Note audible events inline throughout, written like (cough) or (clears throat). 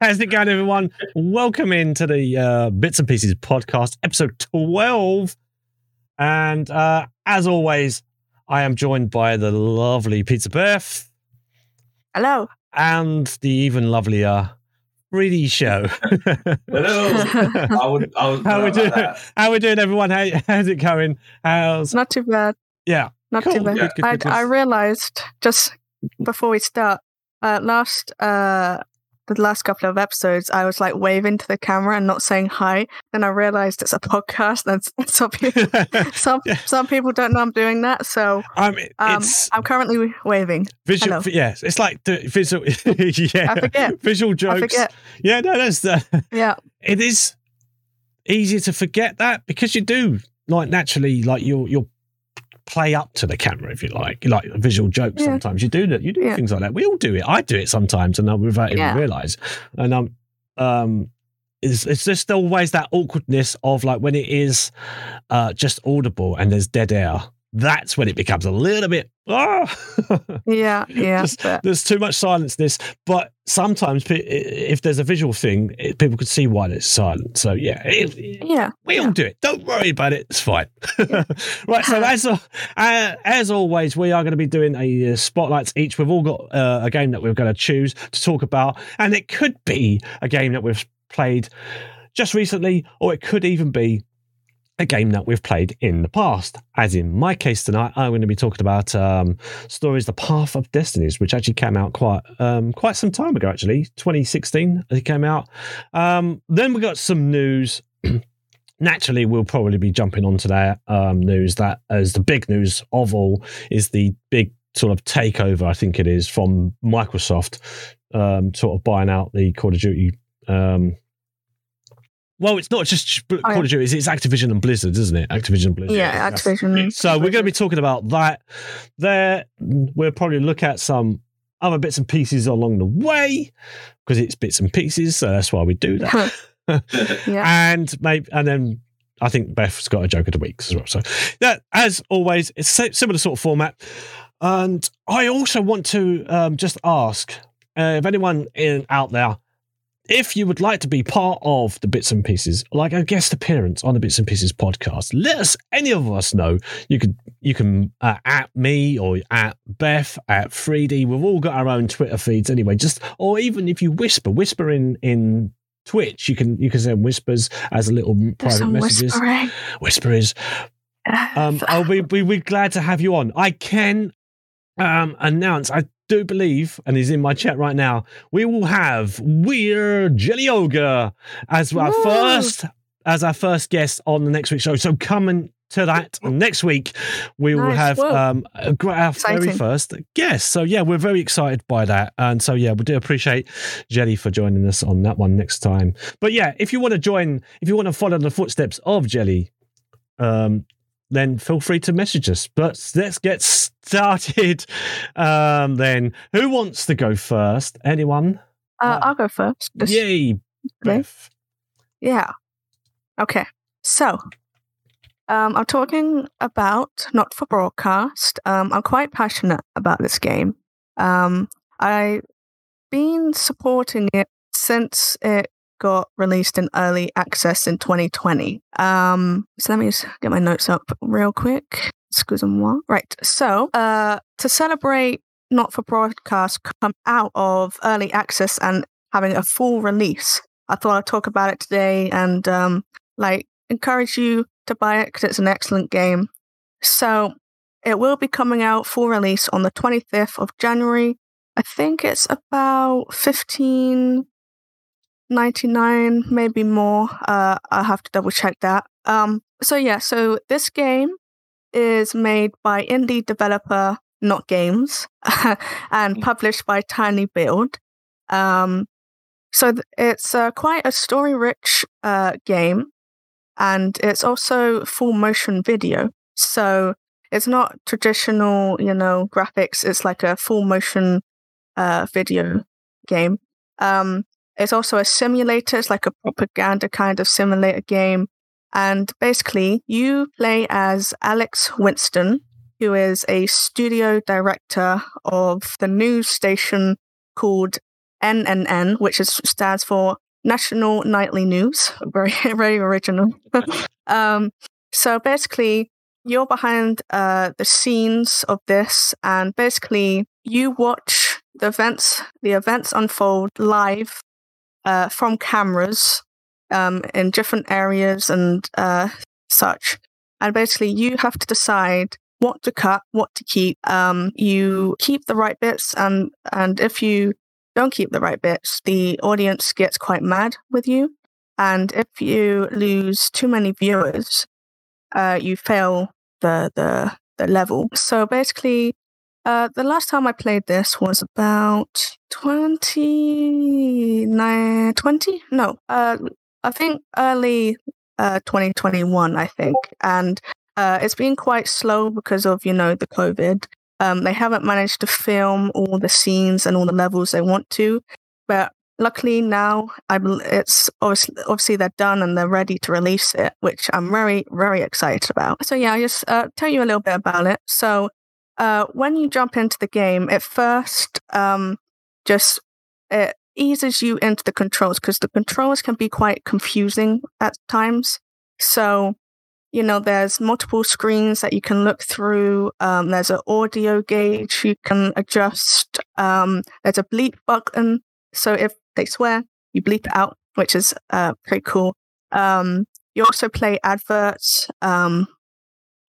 How's it going, everyone? Welcome into the uh, Bits and Pieces podcast, episode 12. And uh, as always, I am joined by the lovely Pizza Beth Hello. and the even lovelier Freedy Show. Hello. I would. I was. How we about doing? How we doing, everyone? How, how's it going? How's Not too bad. yeah? Not Cool. too bad. Good, good, I, good, good. I realized just before we start, uh, last uh, the last couple of episodes, I was like waving to the camera and not saying hi. Then I realized it's a podcast, and (laughs) some people, (laughs) some Yeah. some people don't know I'm doing that. So um, I'm currently waving. visual. hello. Yes, it's like the visual. (laughs) yeah, I forget. visual jokes. forget. Yeah, no, that's uh, Yeah. it is easier to forget that because you do like naturally like you'll play up to the camera if you like like visual jokes Yeah. sometimes. You do that you do Yeah. things like that. We all do it. I do it sometimes and I without even realize. And um um it's, it's just always that awkwardness of like when it is uh just audible and there's dead air that's when it becomes a little bit ah (laughs) Yeah. Yeah. Just- there's too much silence this but sometimes if there's a visual thing people could see why it's silent so yeah it, yeah. we all do it don't worry about it it's fine (laughs) right so as uh, uh, as always we are going to be doing a uh, spotlights each we've all got uh, a game that we're going to choose to talk about and it could be a game that we've played just recently or it could even be a game that we've played in the past. As in my case tonight, I'm going to be talking about um, stories, The Path of Destinies, which actually came out quite um, quite some time ago. Actually, 2016 it came out. Um, then we got some news. (clears throat) Naturally, we'll probably be jumping onto that um, news. That as the big news of all is the big sort of takeover. I think it is from Microsoft, um, sort of buying out the Call of Duty. Um, well, it's not just Call yeah. of Duty; it's, it's Activision and Blizzard, isn't it? Activision and Blizzard. Yeah. Activision. So we're going to be talking about that. There, we'll probably look at some other bits and pieces along the way because it's bits and pieces. So that's why we do that. (laughs) Yeah. And maybe, and then I think Beth's got a joke of the week as well. So that, as always, it's a similar sort of format. And I also want to um, just ask uh, if anyone in out there if you would like to be part of the bits and pieces, like a guest appearance on the bits and pieces podcast, let us, any of us know. You could, you can uh, at me or at Beth at Freedy. We've all got our own Twitter feeds anyway. Just or even if you whisper, whisper in in Twitch, you can you can send whispers as a little private messages. whispering. Whisperers. Um, I'll be, be be glad to have you on. I can um, announce. I do believe, and he's in my chat right now. We will have Weird Jelly Ogre as our Woo! first as our first guest on the next week's show. So coming to that next week, we will have um, our very first guest. So yeah, we're very excited by that, and so yeah, we do appreciate Jelly for joining us on that one next time. But yeah, if you want to join, if you want to follow the footsteps of Jelly, um, then feel free to message us. But let's get started. Um, then, who wants to go first? Anyone? Uh, I'll go first. This- Yay, Beth. Yeah. Okay. So, um, I'm talking about not for broadcast. Um, I'm quite passionate about this game. Um, I've been supporting it since it got released in early access in 2020. Um, so let me just get my notes up real quick. Excuse-moi. Right. So, uh, to celebrate not for broadcast come out of early access and having a full release, I thought I'd talk about it today and um, like encourage you to buy it because it's an excellent game. So it will be coming out full release on the 25th of January. I think it's about fifteen ninety nine, maybe more. Uh, I'll have to double check that. Um, so yeah, so this game is made by indie developer NotGames (laughs) and published by tinyBuild. Um, so th- it's uh, quite a story-rich uh, game, and it's also full motion video. So it's not traditional, you know, graphics. It's like a full motion uh, video game. Um, it's also a simulator. It's like a propaganda kind of simulator game. And basically, you play as Alex Winston, who is a studio director of the news station called NNN, which is stands for National Nightly News. (laughs) Very very original. (laughs) um, so basically, you're behind uh, the scenes of this, and basically you watch the events the events unfold live uh, from cameras um, in different areas and uh, such. And basically, you have to decide what to cut, what to keep. Um, you keep the right bits, and and if you don't keep the right bits, the audience gets quite mad with you. And if you lose too many viewers, uh, you fail the the the level. So basically, uh, the last time I played this was about 20, 20? No, uh, I think early uh, 2021, I think. And uh, it's been quite slow because of, you know, the COVID. Um, they haven't managed to film all the scenes and all the levels they want to. But luckily now, I, it's obviously, obviously they're done and they're ready to release it, which I'm very, very excited about. So yeah, I'll just uh, tell you a little bit about it. So uh, when you jump into the game, at first, um, just it eases you into the controls because the controls can be quite confusing at times. So, you know, there's multiple screens that you can look through. Um, there's an audio gauge you can adjust. Um, there's a bleep button. So if they swear, you bleep it out, which is uh, pretty cool. Um, you also play adverts. Um,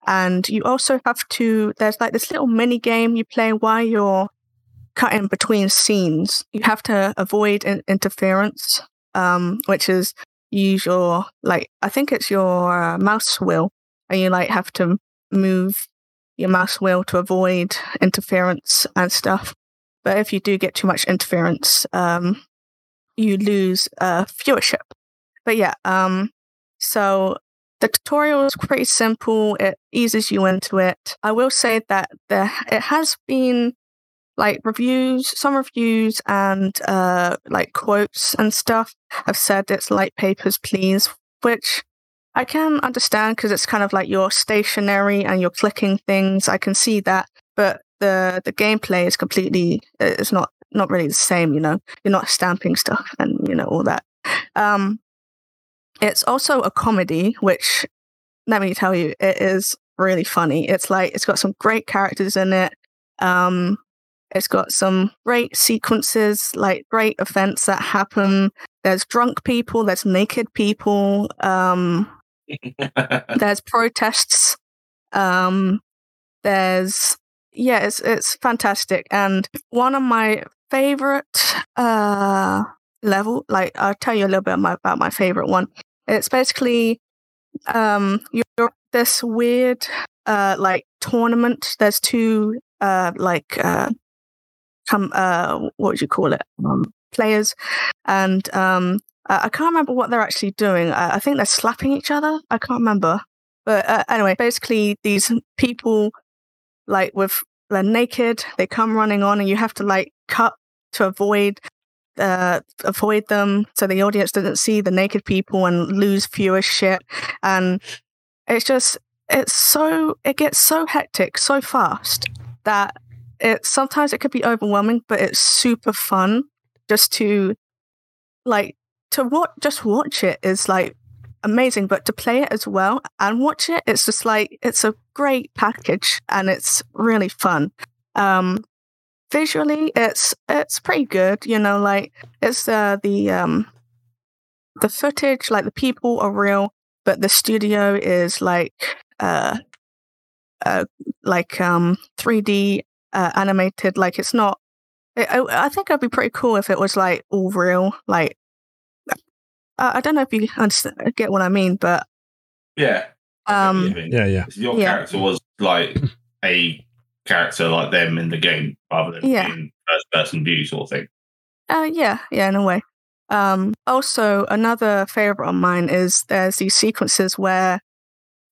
and you also have to, there's like this little mini game you play while you're cutting between scenes. You have to avoid in- interference, um, which is use your, like, I think it's your uh, mouse wheel, and you like have to move your mouse wheel to avoid interference and stuff. But if you do get too much interference, um, you lose uh, viewership. But yeah, um, so the tutorial is pretty simple. It eases you into it. I will say that there it has been like reviews, some reviews and uh, like quotes and stuff have said it's light Papers, Please, which I can understand because it's kind of like you're stationary and you're clicking things. I can see that, but the the gameplay is completely it's not not really the same. You know, you're not stamping stuff and you know all that. Um, it's also a comedy, which let me tell you, it is really funny. It's like it's got some great characters in it. Um, it's got some great sequences, like great events that happen. There's drunk people, there's naked people, um, (laughs) there's protests, um, there's yeah, it's it's fantastic. And one of my favorite uh level. Like I'll tell you a little bit my, about my favorite one. It's basically um you're this weird uh like tournament. There's two uh like uh come uh what would you call it um, players and um I can't remember what they're actually doing. I, I think they're slapping each other. I can't remember. But uh, anyway, basically these people like with they're naked, they come running on and you have to like cut to avoid uh, avoid them so the audience doesn't see the naked people and lose viewership. And it's just, it's so, it gets so hectic so fast that it sometimes it could be overwhelming, but it's super fun just to like to watch just watch it is like amazing but to play it as well and watch it it's just like it's a great package and it's really fun um visually it's it's pretty good you know like it's uh, the um the footage like the people are real but the studio is like uh uh like um 3d uh, animated like it's not it, I, I think it'd be pretty cool if it was like all real like uh, I don't know if you understand, get what I mean, but yeah, um, yeah, yeah. Your Yeah. character was like a character like them in the game, rather than Yeah. being first person view sort of thing. Uh, yeah, yeah, in a way. Um, also, another favorite of mine is there's these sequences where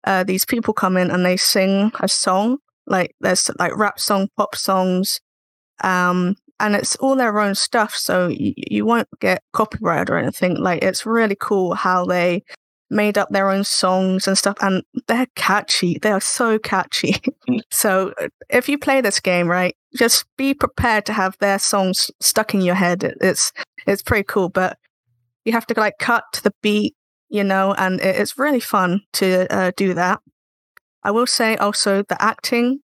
uh, these people come in and they sing a song. Like there's like rap song, pop songs, um, and it's all their own stuff, so you, you won't get copyrighted or anything. Like it's really cool how they made up their own songs and stuff, and they're catchy. They are so catchy. Mm. (laughs) so uh, if you play this game, right, just be prepared to have their songs stuck in your head. It's it's pretty cool, but you have to like cut to the beat, you know, and it's really fun to uh, do that. I will say also the acting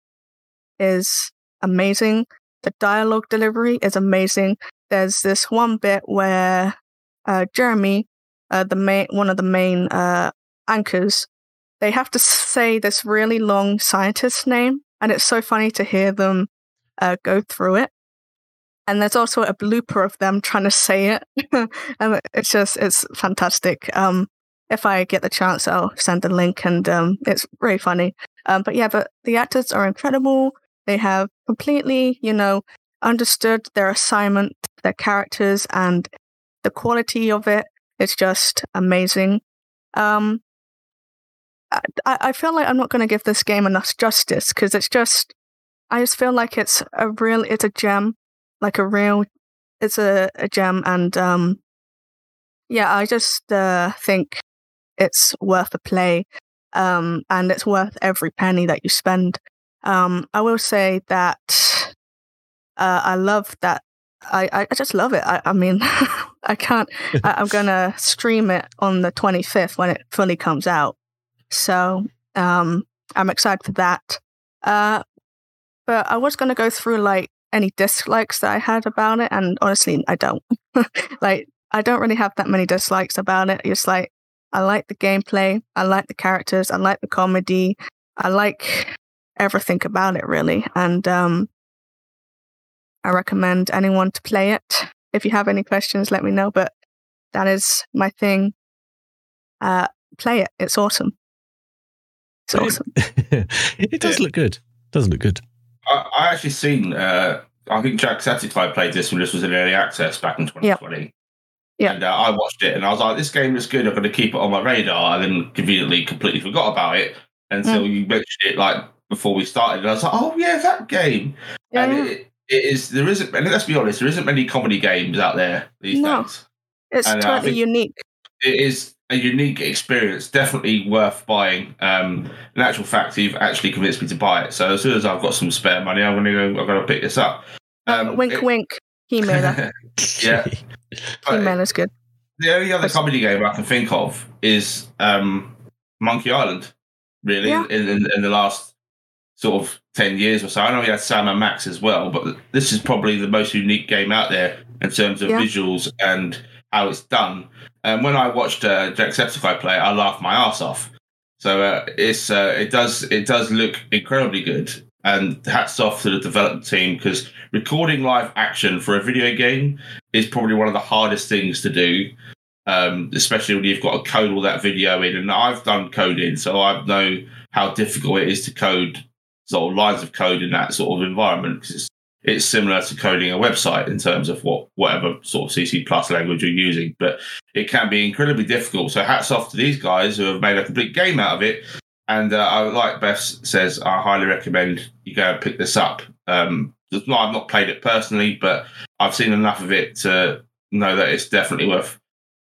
is amazing. The dialogue delivery is amazing. There's this one bit where uh, Jeremy, uh, the main one of the main uh, anchors, they have to say this really long scientist's name, and it's so funny to hear them uh, go through it. And there's also a blooper of them trying to say it, (laughs) and it's just it's fantastic. Um, if I get the chance, I'll send a link, and um, it's really funny. Um, but yeah, but the actors are incredible. They have completely, you know, understood their assignment, their characters, and the quality of it. It's just amazing. Um, I, I feel like I'm not going to give this game enough justice because it's just, I just feel like it's a real, it's a gem, like a real, it's a, a gem, and um, yeah, I just uh, think it's worth a play, um, and it's worth every penny that you spend. Um, I will say that uh, I love that. I, I just love it. I, I mean, (laughs) I can't. I, am gonna stream it on the 25th when it fully comes out. So um, I'm excited for that. Uh, but I was gonna go through like any dislikes that I had about it, and honestly, I don't. (laughs) like, I don't really have that many dislikes about it. It's like I like the gameplay, I like the characters, I like the comedy, I like everything about it really. And um, I recommend anyone to play it. If you have any questions, let me know. But that is my thing. Uh, play it. It's awesome. It's awesome. (laughs) it does look good. Doesn't look good. I, I actually seen. Uh, I think Jacksepticeye played this when this was in early access back in 2020. Yeah. And uh, I watched it and I was like, this game is good. I'm going to keep it on my radar. And then conveniently completely forgot about it until mm. you mentioned it like before we started. And I was like, oh, yeah, that game. Yeah. And it, it is, there isn't, and let's be honest, there isn't many comedy games out there these no. days. It's and, uh, totally unique. It is a unique experience, definitely worth buying. Um, in actual fact, you've actually convinced me to buy it. So as soon as I've got some spare money, I'm to go, I'm to pick this up. Um, wink, it, wink. Email. (laughs) yeah. (laughs) Email is good. The only other comedy game I can think of is um, Monkey Island, really, yeah. in, in, in, the last sort of 10 years or so. I know we had Sam and Max as well, but this is probably the most unique game out there in terms of yeah. visuals and how it's done. And when I watched uh, Jacksepticeye play, I laughed my ass off. So uh, it's uh, it does it does look incredibly good, and hats off to the development team because recording live action for a video game is probably one of the hardest things to do, um, especially when you've got to code all that video in. And I've done coding, so I know how difficult it is to code sort of lines of code in that sort of environment because it's it's similar to coding a website in terms of what whatever sort of CC plus language you're using, but it can be incredibly difficult. So hats off to these guys who have made a complete game out of it. And uh, I like Beth says, I highly recommend you go and pick this up. Um, I've not played it personally, but I've seen enough of it to know that it's definitely worth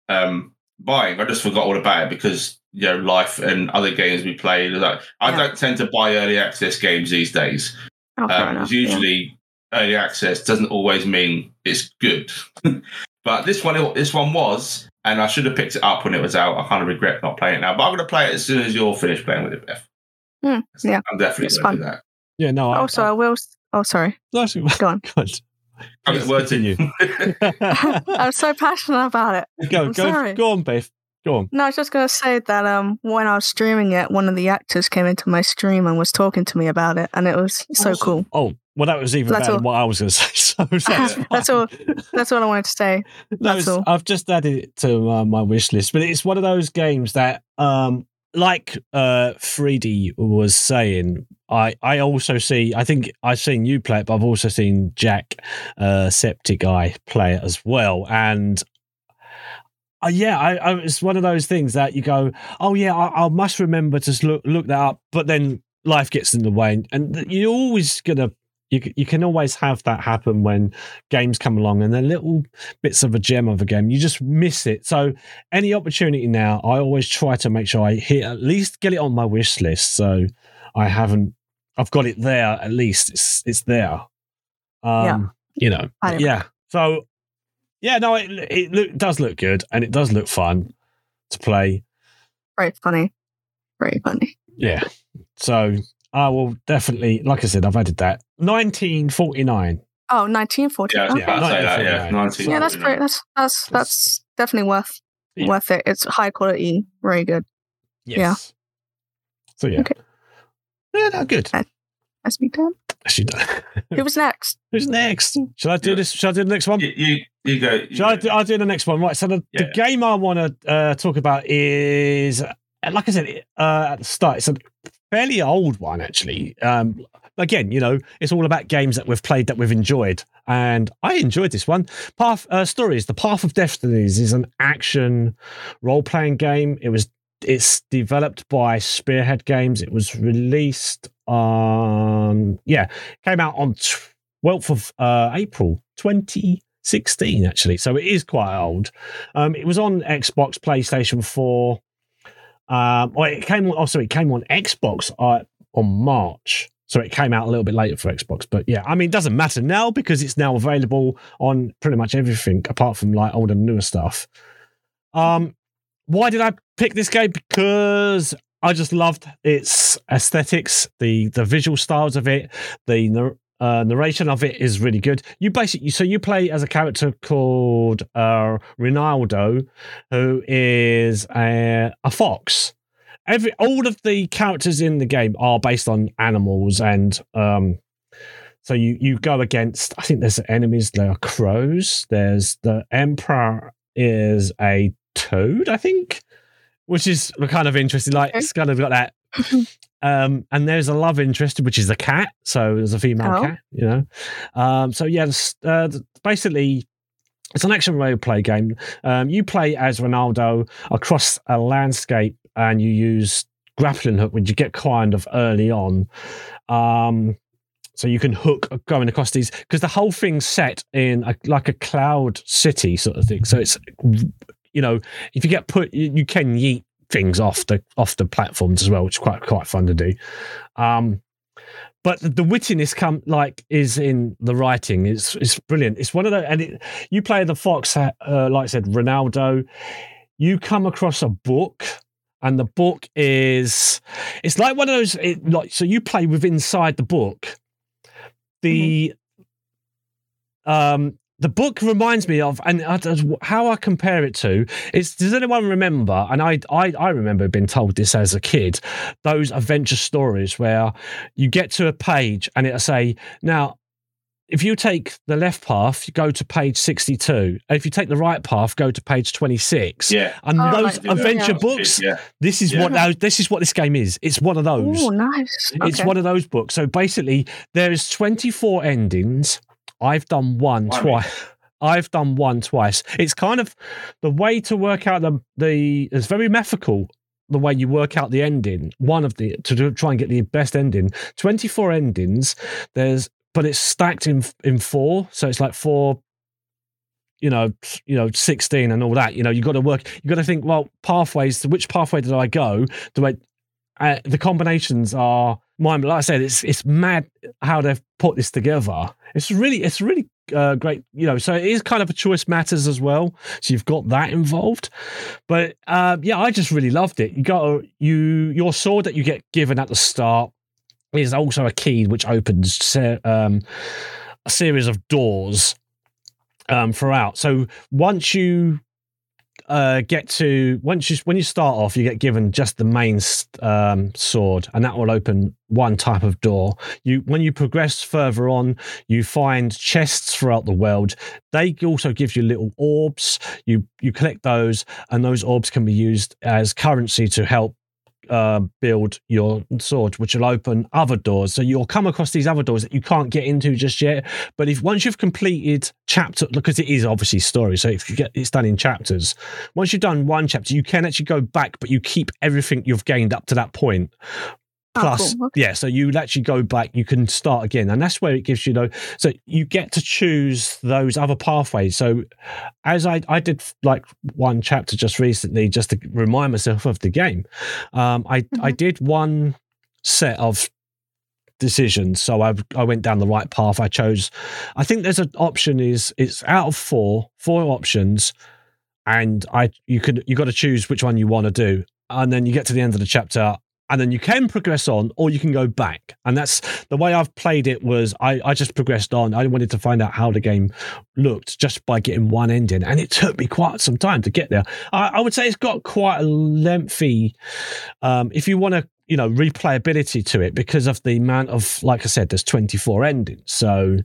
um, buying. I just forgot all about it because you know life and other games we play. Like I yeah. don't tend to buy early access games these days. Oh, um, usually yeah. early access doesn't always mean it's good. (laughs) but this one, this one was, and I should have picked it up when it was out. I kind of regret not playing it now, but I'm going to play it as soon as you're finished playing with it, Beth. Mm, yeah, I'm definitely going to do that. Yeah, no. Also, I, I, I will. Oh, sorry. No, go on. Go on. I'm word you. I'm so passionate about it. Go, I'm go, sorry. go on, Beth. Go on. No, I was just going to say that um, when I was streaming it, one of the actors came into my stream and was talking to me about it, and it was so awesome. cool. Oh, well, that was even better than what I was going (laughs) to say. So (laughs) that's, that's, all. That's all I wanted to say. That's all. I've just added it to uh, my wish list, but it's one of those games that, um, like uh, Freedy was saying, I I also see. I think I've seen you play it, but I've also seen Jack uh, Septiceye play it as well, and uh, yeah, I, I, it's one of those things that you go, oh yeah, I, I, must remember to look look that up, but then life gets in the way, and, and you're always gonna you you can always have that happen when games come along and they're little bits of a gem of a game. You just miss it. So any opportunity now, I always try to make sure I hit at least get it on my wish list. So I haven't. I've got it there at least. It's it's there. Um, Yeah. You know. Yeah. So yeah, no, it it look, does look good and it does look fun to play. Very funny. Very funny. Yeah. So I will definitely, like I said, I've added that. 1949. Oh, 1940. Yeah, I was okay. about to say that. Yeah, 1949. Yeah, that's pretty. That's that's that's definitely worth Yeah. worth it. It's high quality, very good. Yes. Yeah. So yeah. Okay. Yeah, no, good. That's me done. Actually, done. (laughs) Who was next? Who's next? Shall I do Yeah. this? Shall I do the next one? You, you, you go. you Shall I, do, I'll do the next one. Right. So the, the game I want to uh, talk about is, uh, like I said uh, at the start, it's a fairly old one actually. Um, again, you know, it's all about games that we've played that we've enjoyed, and I enjoyed this one. Path uh, Stories: The Path of Destinies is an action role-playing game. It was it's developed by Spearhead Games. It was released on yeah, came out on twelfth of uh, April twenty sixteen actually. So it is quite old. Um it was on xbox playstation 4 um or it came on also it came on xbox uh, on march. So it came out a little bit later for xbox but yeah i mean it doesn't matter now because it's now available on pretty much everything apart from like older newer stuff. Um why did i pick this game because i just loved its aesthetics the the visual styles of it the uh, narration of it is really good. You basically, so you play as a character called uh, Reynardo, who is a, a fox. Every all of the characters in the game are based on animals, and um, so you you go against. I think there's enemies. There are crows. There's the emperor is a toad. I think, which is kind of interesting. Like it's kind of got that (laughs) um, and there's a love interest, which is a cat. So there's a female Oh. cat, you know. Um, so yeah, uh, basically, it's an action role play game. Um, you play as Reynardo across a landscape, and you use grappling hook, which you get kind of early on. Um, so you can hook going across these because the whole thing's set in a, like a cloud city sort of thing. So it's you know if you get put, you, you can yeet things off the off the platforms as well, which is quite quite fun to do. Um, but the, wittiness come like is in the writing. It's it's brilliant. It's one of the and it, you play the fox, uh, like I said, Reynardo. You come across a book, and the book is it's like one of those it, like so you play with inside the book. The um the book reminds me of, and how I compare it to is. Does anyone remember? And I, I, I remember being told this as a kid. Those adventure stories where you get to a page and it'll say, "Now, if you take the left path, you go to page sixty-two. If you take the right path, go to page twenty-six. Yeah. And Oh, those like- adventure yeah. books, Yeah. this is Yeah. what those, this is what this game is. It's one of those. Oh, nice. It's Okay. one of those books. So basically, there is 24 endings. I've done one twice. (laughs) I've done one twice. It's kind of the way to work out the the. It's very methical the way you work out the ending. One of the to do- try and get the best ending. 24 endings. There's but it's stacked in in four, so it's like four. You know, you know, sixteen and all that. You know, you got to work. You got to think. Well, pathways. Which pathway did I go? Do I uh, the combinations are mine. Like I said, it's it's mad how they've put this together. It's really it's really uh, great. You know, so it is kind of a choice matters as well. So you've got that involved. But uh, yeah, I just really loved it. You got you your sword that you get given at the start is also a key which opens se- um, a series of doors um, throughout. So once you uh, get to once you when you start off, you get given just the main um, sword, and that will open one type of door. You when you progress further on, you find chests throughout the world. They also give you little orbs. You you collect those, and those orbs can be used as currency to help uh, build your sword, which will open other doors. So you'll come across these other doors that you can't get into just yet. But if once you've completed chapter, because it is obviously story, so if you get it's done in chapters. Once you've done one chapter, you can actually go back, but you keep everything you've gained up to that point. Oh, plus cool. Okay. yeah so you actually go back you can start again and that's where it gives you though so you get to choose those other pathways so as i i did like one chapter just recently just to remind myself of the game um i i Mhm. did one set of decisions so i i went down the right path i chose i think there's an option is it's out of four four options and i you could you got to choose which one you want to do and then you get to the end of the chapter and then you can progress on or you can go back and that's the way i've played it was i, I just progressed on i wanted to find out how the game looked just by getting one ending and it took me quite some time to get there i, I would say it's got quite a lengthy um, if you want to you know replayability to it because of the amount of like i said there's 24 endings so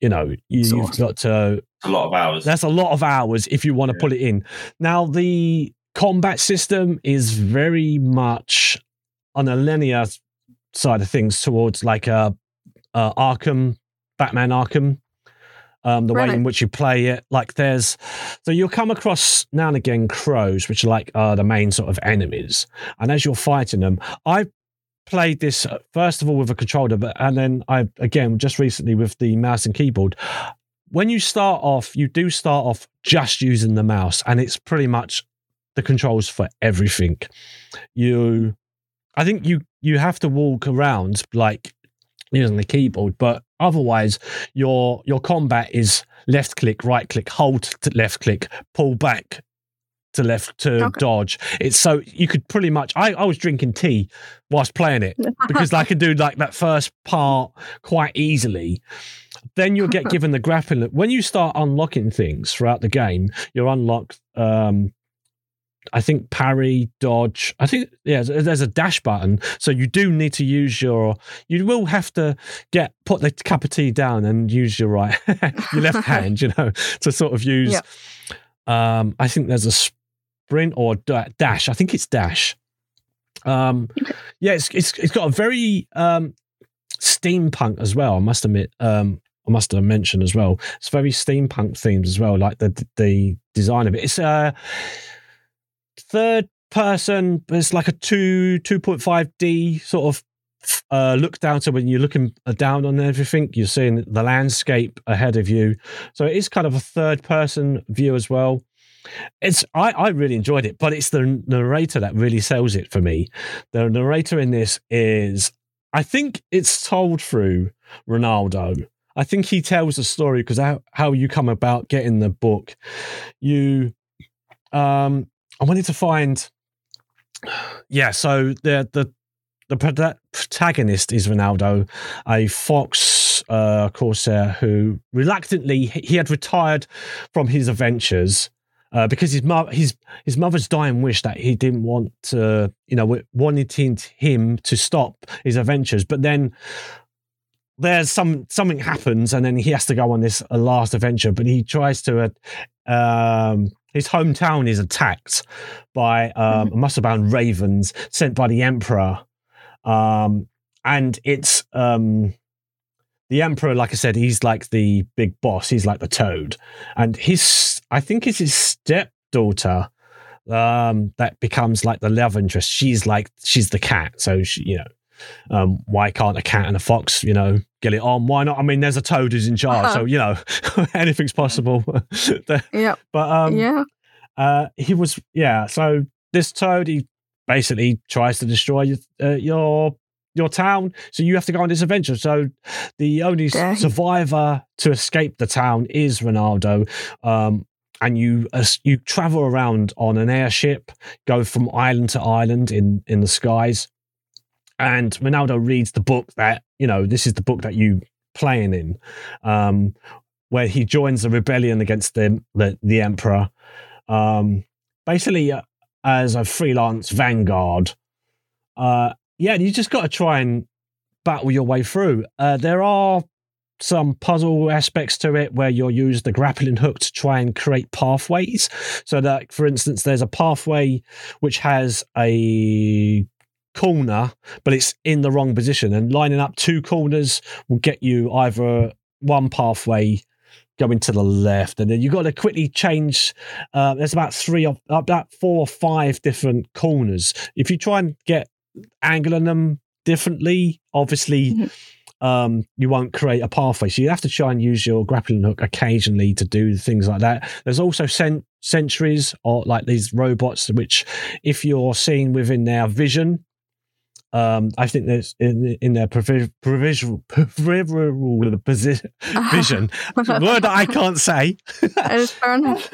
you know you, you've of. got to a lot of hours. that's a lot of hours if you want to Yeah. put it in. Now, the combat system is very much on a linear side of things towards like a, a Arkham, Batman Arkham. Um, the way in which you play it, like there's, so you'll come across now and again crows, which are like uh, the main sort of enemies, and as you're fighting them, I played this uh, first of all with a controller, but and then I again just recently with the mouse and keyboard when you start off, you do start off just using the mouse, and it's pretty much the controls for everything. You, I think you you have to walk around like using the keyboard, but otherwise, your your combat is left click, right click, hold to left click, pull back to left to Okay. dodge. It's so you could pretty much. I, I was drinking tea whilst playing it (laughs) because I could do like that first part quite easily. Then you'll get (laughs) given the grappling. When you start unlocking things throughout the game, you'll unlock. Um, I think parry, dodge. I think yeah, there's a dash button, so you do need to use your. You will have to get put the cup of tea down and use your right, (laughs) your left (laughs) hand, you know, to sort of use. Yeah. Um, I think there's a sprint or dash. I think it's dash. Um, yeah, it's it's it's got a very um steampunk as well. I must admit. Um, I must have mentioned as well. It's very steampunk themes as well, like the the design of it. It's a third person, it's like a two two point five D sort of uh, look down. So when you're looking down on everything, you're seeing the landscape ahead of you. So it is kind of a third person view as well. It's I, I really enjoyed it, but it's the narrator that really sells it for me. The narrator in this is I think it's told through Reynardo. I think he tells the story because how, how you come about getting the book. You um I wanted to find yeah, so the the the protagonist is Reynardo, a Fox uh, Corsair who reluctantly he had retired from his adventures uh, because his mother his his mother's dying wish that he didn't want to you know wanted him to stop his adventures, but then there's some something happens and then he has to go on this uh, last adventure, but he tries to. Uh, um, his hometown is attacked by um, a muscle bound ravens sent by the emperor. Um, and it's um, the emperor like i said he's like the big boss. He's like the toad. And his i think it's his stepdaughter um, that becomes like the love interest. She's like she's the cat. So she, you know um, why can't a cat and a fox you know get it on why not i mean there's a toad who's in charge so you know (laughs) anything's possible (laughs) yeah. but um yeah. uh, he was yeah. So this toad, he basically tries to destroy uh, your your town. So you have to go on this adventure. So the only he? survivor to escape the town is Reynardo. Um, and you uh, you travel around on an airship, go from island to island in in the skies. And Reynardo reads the book that you know. This is the book that you playing in, um, where he joins the rebellion against the the, the emperor um, basically uh, as a freelance vanguard. Uh, yeah, you just got to try and battle your way through. Uh, there are some puzzle aspects to it where you'll use the grappling hook to try and create pathways. So that, for instance, there's a pathway which has a corner, but it's in the wrong position, and lining up two corners will get you either one pathway going to the left, and then you've got to quickly change. Uh, there's about three of about four or five different corners. If you try and get angling them differently. Obviously, Mhm. um, you won't create a pathway, so you have to try and use your grappling hook occasionally to do things like that. There's also sent sentries or like these robots, which if you're seen within their vision. Um, I think there's in in their provi- provisional (laughs) vision word that I can't say. It's fair enough.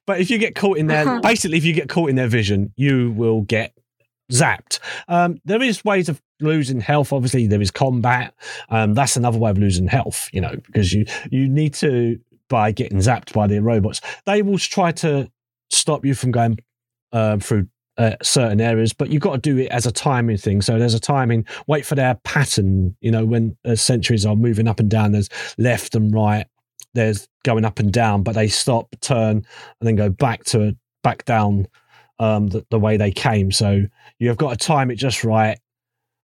(laughs) but if you get caught in their, (laughs) basically, if you get caught in their vision, you will get zapped. Um, there is ways of losing health. Obviously, there is combat. Um, that's another way of losing health. You know, because you you need to by getting zapped by the robots. They will try to stop you from going um, through. Uh, certain areas, but you've got to do it as a timing thing. So there's a timing. Wait for their pattern. You know, when uh, sentries are moving up and down, there's left and right. There's going up and down, but they stop, turn, and then go back to back down um, the, the way they came. So you've got to time it just right.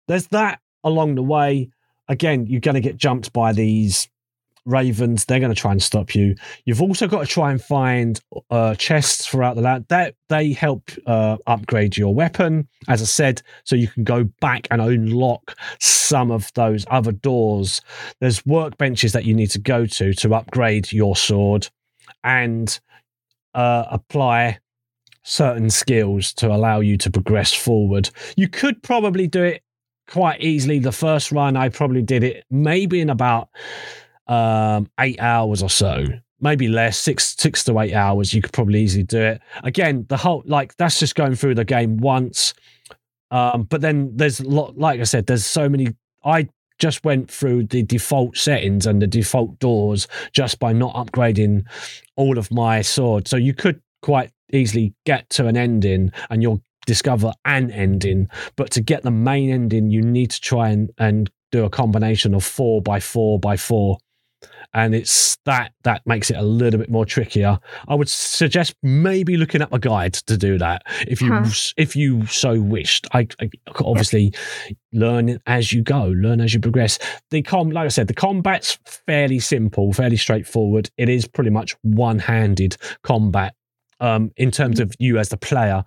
There's that along the way. Again, you're going to get jumped by these ravens. They're going to try and stop you. You've also got to try and find uh, chests throughout the land. That they help uh, upgrade your weapon, as I said, so you can go back and unlock some of those other doors. There's workbenches that you need to go to to upgrade your sword and uh, apply certain skills to allow you to progress forward. You could probably do it quite easily. The first run, I probably did it maybe in about um, eight hours or so, maybe less, six six to eight hours. You could probably easily do it. Again, the whole like that's just going through the game once. Um, but then there's a lot, like I said, there's so many. I just went through the default settings and the default doors just by not upgrading all of my sword. So you could quite easily get to an ending and you'll discover an ending. But to get the main ending, you need to try and, and do a combination of four by four by four. And it's that that makes it a little bit more trickier. I would suggest maybe looking up a guide to do that if you Huh. if you so wished. I, I obviously learn as you go, learn as you progress. The com, like I said, the combat's fairly simple, fairly straightforward. It is pretty much one-handed combat um, in terms of you as the player,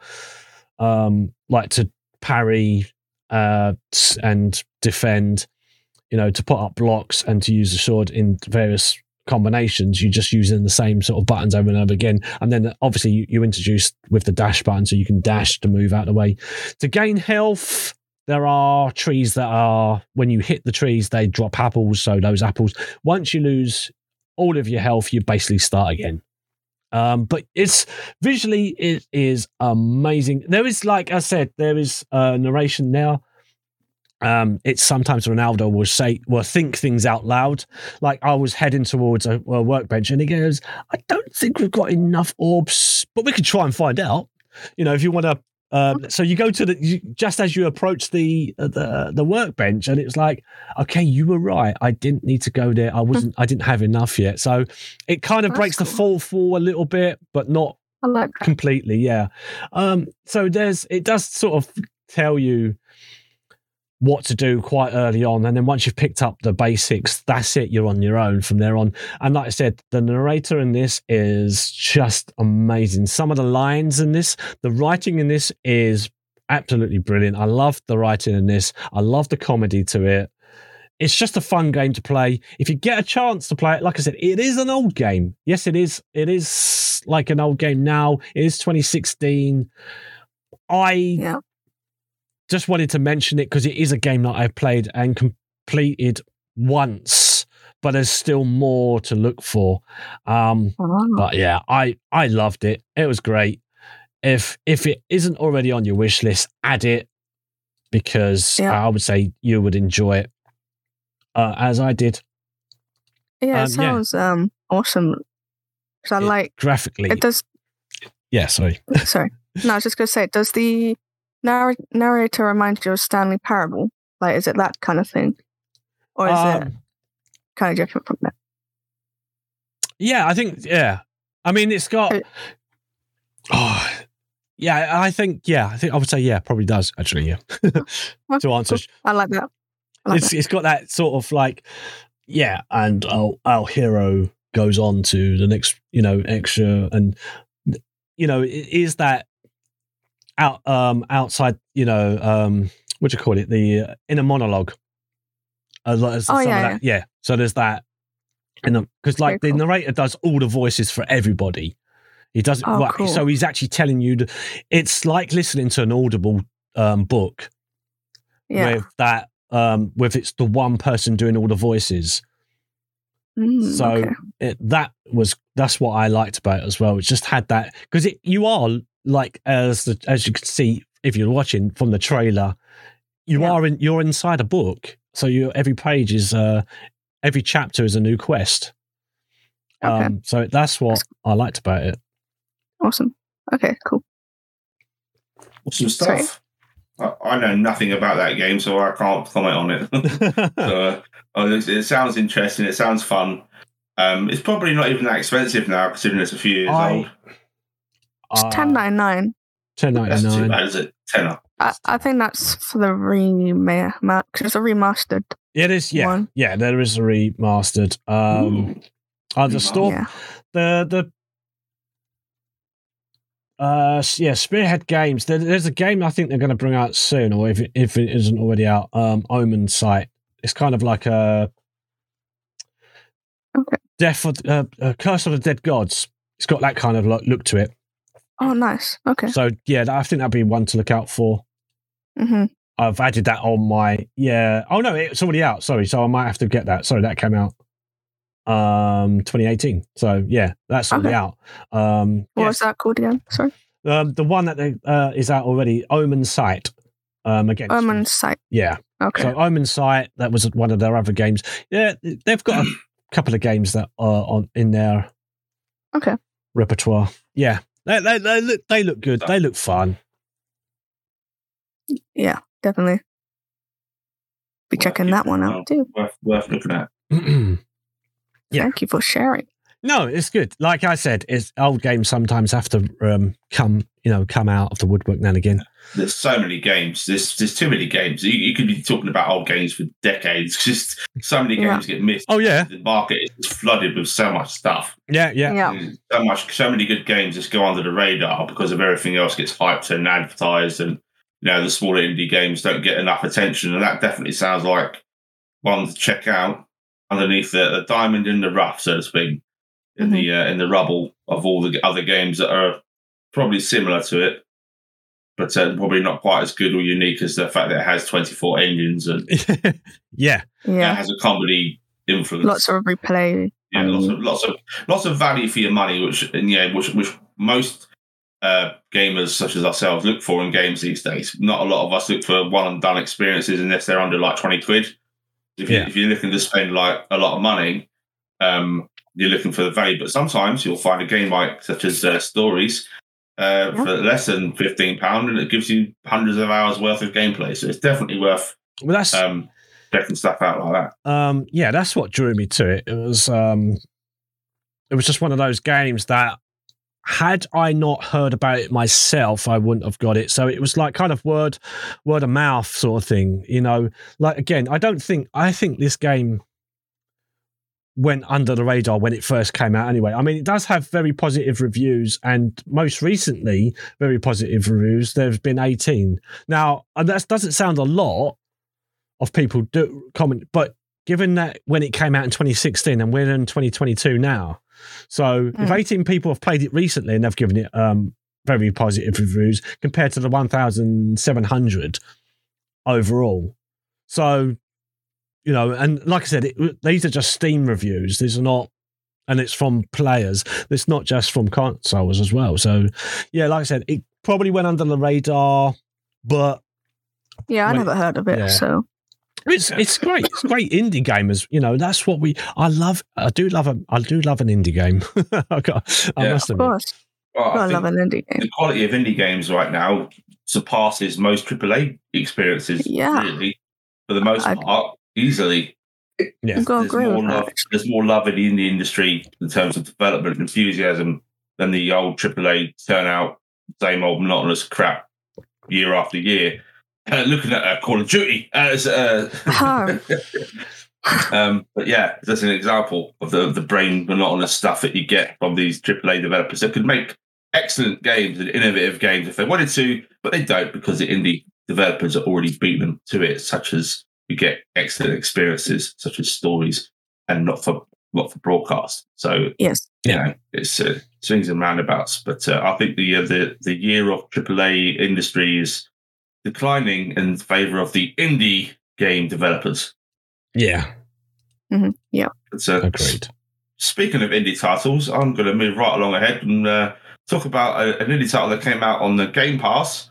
um, like to parry uh, and defend. You know, to put up blocks and to use the sword in various combinations. you're just using the same sort of buttons over and over again, and then obviously you, you introduce with the dash button, so you can dash to move out of the way. To gain health, there are trees that are when you hit the trees, they drop apples. So those apples, once you lose all of your health, you basically start again. Um, but it's visually it is amazing. There is, like I said, there is uh, narration now. Um, it's sometimes Reynardo will say, will think things out loud. Like I was heading towards a, a workbench, and he goes, "I don't think we've got enough orbs, but we could try and find out." You know, if you want to. Um, so you go to the you, just as you approach the uh, the the workbench, and it's like, okay, you were right. I didn't need to go there. I wasn't. I didn't have enough yet. So it kind of That's breaks the fall for a little bit, but not like completely yeah um so there's it does sort of tell you what to do quite early on. And then once you've picked up the basics that's it you're on your own from there on. And like i said the narrator in this is just amazing. Some of the lines in this the writing in this is absolutely brilliant. I love the writing in this. I love the comedy to it. It's just a fun game to play. If you get a chance to play it like i said it is an old game. Yes it is. It is like an old game now. It is 2016 i Yeah. Just wanted to mention it because it is a game that I've played and completed once, but there's still more to look for. Um, Oh, but yeah, I I loved it. It was great. If if it isn't already on your wish list, add it because Yeah. I would say you would enjoy it uh, as I did yeah, um, it sounds um awesome. Because I It- like graphically. it. Does Yeah, sorry. sorry? No, I was just gonna say, does the narr- narrator remind you of Stanley Parable? Like, is it that kind of thing, or is it Um, kind of different from that? Yeah, I think yeah. I mean, it's got. (sighs) Oh, yeah. I think yeah. I think I would say yeah. Probably does actually. Yeah. Well, (laughs) to answer, cool. I like that. I like it's it's got that sort of like yeah, and our our hero goes on to the next you know extra, and you know it is that out um outside you know um what do you call it? The uh, inner monologue. Uh, there's Oh, some of yeah, that- yeah. So there's that, and because like Very the cool. narrator does all the voices for everybody. He does it Oh, right, cool. so he's actually telling you. The, it's like listening to an audible um, book Yeah. with that. Um, with it's the one person doing all the voices. Mm, So okay. it, that was that's what I liked about it as well. It just had that because it you are like as the, as you can see if you're watching from the trailer, you Yeah. are in you're inside a book. So you every page is uh every chapter is a new quest. Okay. Um, so that's what I liked about it. Awesome. Okay, cool. Awesome stuff. I, I know nothing about that game, so I can't comment on it. (laughs) so, (laughs) uh, oh, it, it sounds interesting. It sounds fun. Um, it's probably not even that expensive now, considering it's a few years I- old. It's Uh, ten ninety nine. Ten That's too bad, is it? Tenner. I, I think that's for the remake because it's a remastered It is, yeah, one. yeah. There is a remastered. Um, Ooh. uh, the store, Yeah. the the uh yeah spearhead games there, there's a game i think they're going to bring out soon or if it, if it isn't already out um Omensight it's kind of like a Okay. death of uh, uh, curse of the dead gods it's got that kind of like look to it Oh, nice. Okay. so yeah i think that'd be one to look out for hmm i've added that on my yeah oh no it's already out sorry so i might have to get that sorry that came out um 2018 so yeah that's already Okay. out um What yeah, was that called again? Sorry. Um, the one that they, uh, is out already, Omensight. Um, again, Omensight. yeah. Okay. So Omensight, that was one of their other games. Yeah, they've got a (clears throat) couple of games that are on in their Okay. repertoire. Yeah, they they, they look they look good. They look fun. yeah, definitely. Be checking that one out too. Worth, worth looking at. (clears throat) Yeah. Thank you for sharing. It's good. Like I said, it's old games sometimes have to um, come, you know, come out of the woodwork now and again. There's so many games. There's there's too many games. You, you could be talking about old games for decades. (laughs) Just so many Yeah. games get missed. Oh yeah, The market is flooded with so much stuff. yeah, yeah. Yeah. So much, so many good games just go under the radar because of everything else gets hyped and advertised, and you know the smaller indie games don't get enough attention. And that definitely sounds like one to check out underneath the, the diamond in the rough, so to speak, in the uh, in the rubble of all the other games that are probably similar to it, but uh, probably not quite as good or unique as the fact that it has 24 engines and (laughs) yeah, Yeah. has a comedy influence. Lots of replay. Yeah, lots of lots of lots of value for your money, which and yeah, which which most uh, gamers such as ourselves look for in games these days. Not a lot of us look for one and done experiences unless they're under like twenty quid. If you if you're looking to spend like a lot of money, um, you're looking for the value. But sometimes you'll find a game like such as uh, Stories uh, for less than fifteen pound, and it gives you hundreds of hours worth of gameplay. So it's definitely worth well that's um, checking stuff out like that. um yeah that's what drew me to it it was um it was just one of those games that had i not heard about it myself i wouldn't have got it so it was like kind of word word of mouth sort of thing you know like again i don't think i think this game went under the radar when it first came out anyway. I mean it does have very positive reviews and most recently very positive reviews there's been 18 now and that doesn't sound a lot of people do comment but given that when it came out in 2016 and we're in 2022 now so if Mm. 18 people have played it recently and they've given it um, very positive reviews compared to the 1700 overall. So you know and like i said it, these are just steam reviews these are not and it's from players it's not just from consoles as well so yeah like i said it probably went under the radar but Yeah, I Wait, never heard of it. yeah. So it's it's great. It's great indie gamers. You know, that's what we. I love. I do love a. I do love an indie game. (laughs) I, got, I Yeah. must of course, Well, I I love an indie game. the quality of indie games right now surpasses most AAA experiences. Yeah. really, for the most I'd- part, easily. Yeah. I've There's agree more with love. that. There's more love in the indie industry in terms of development and enthusiasm than the old AAA turnout, same old monotonous crap year after year. Uh, looking at uh, Call of Duty as uh, Um, (laughs) um, but yeah, that's an example of the the brain monotonous stuff that you get from these AAA developers that could make excellent games and innovative games if they wanted to, but they don't because the indie developers are already beating them to it, such as you get excellent experiences, such as stories, and not for not for broadcast. So yes, you know, it's uh, swings and roundabouts. But uh, I think the uh, the the year of AAA industry is declining in favor of the indie game developers. Yeah. Mm-hmm. Yeah. uh, Agreed. Speaking of indie titles, I'm going to move right along ahead and uh, talk about a, an indie title that came out on the Game Pass,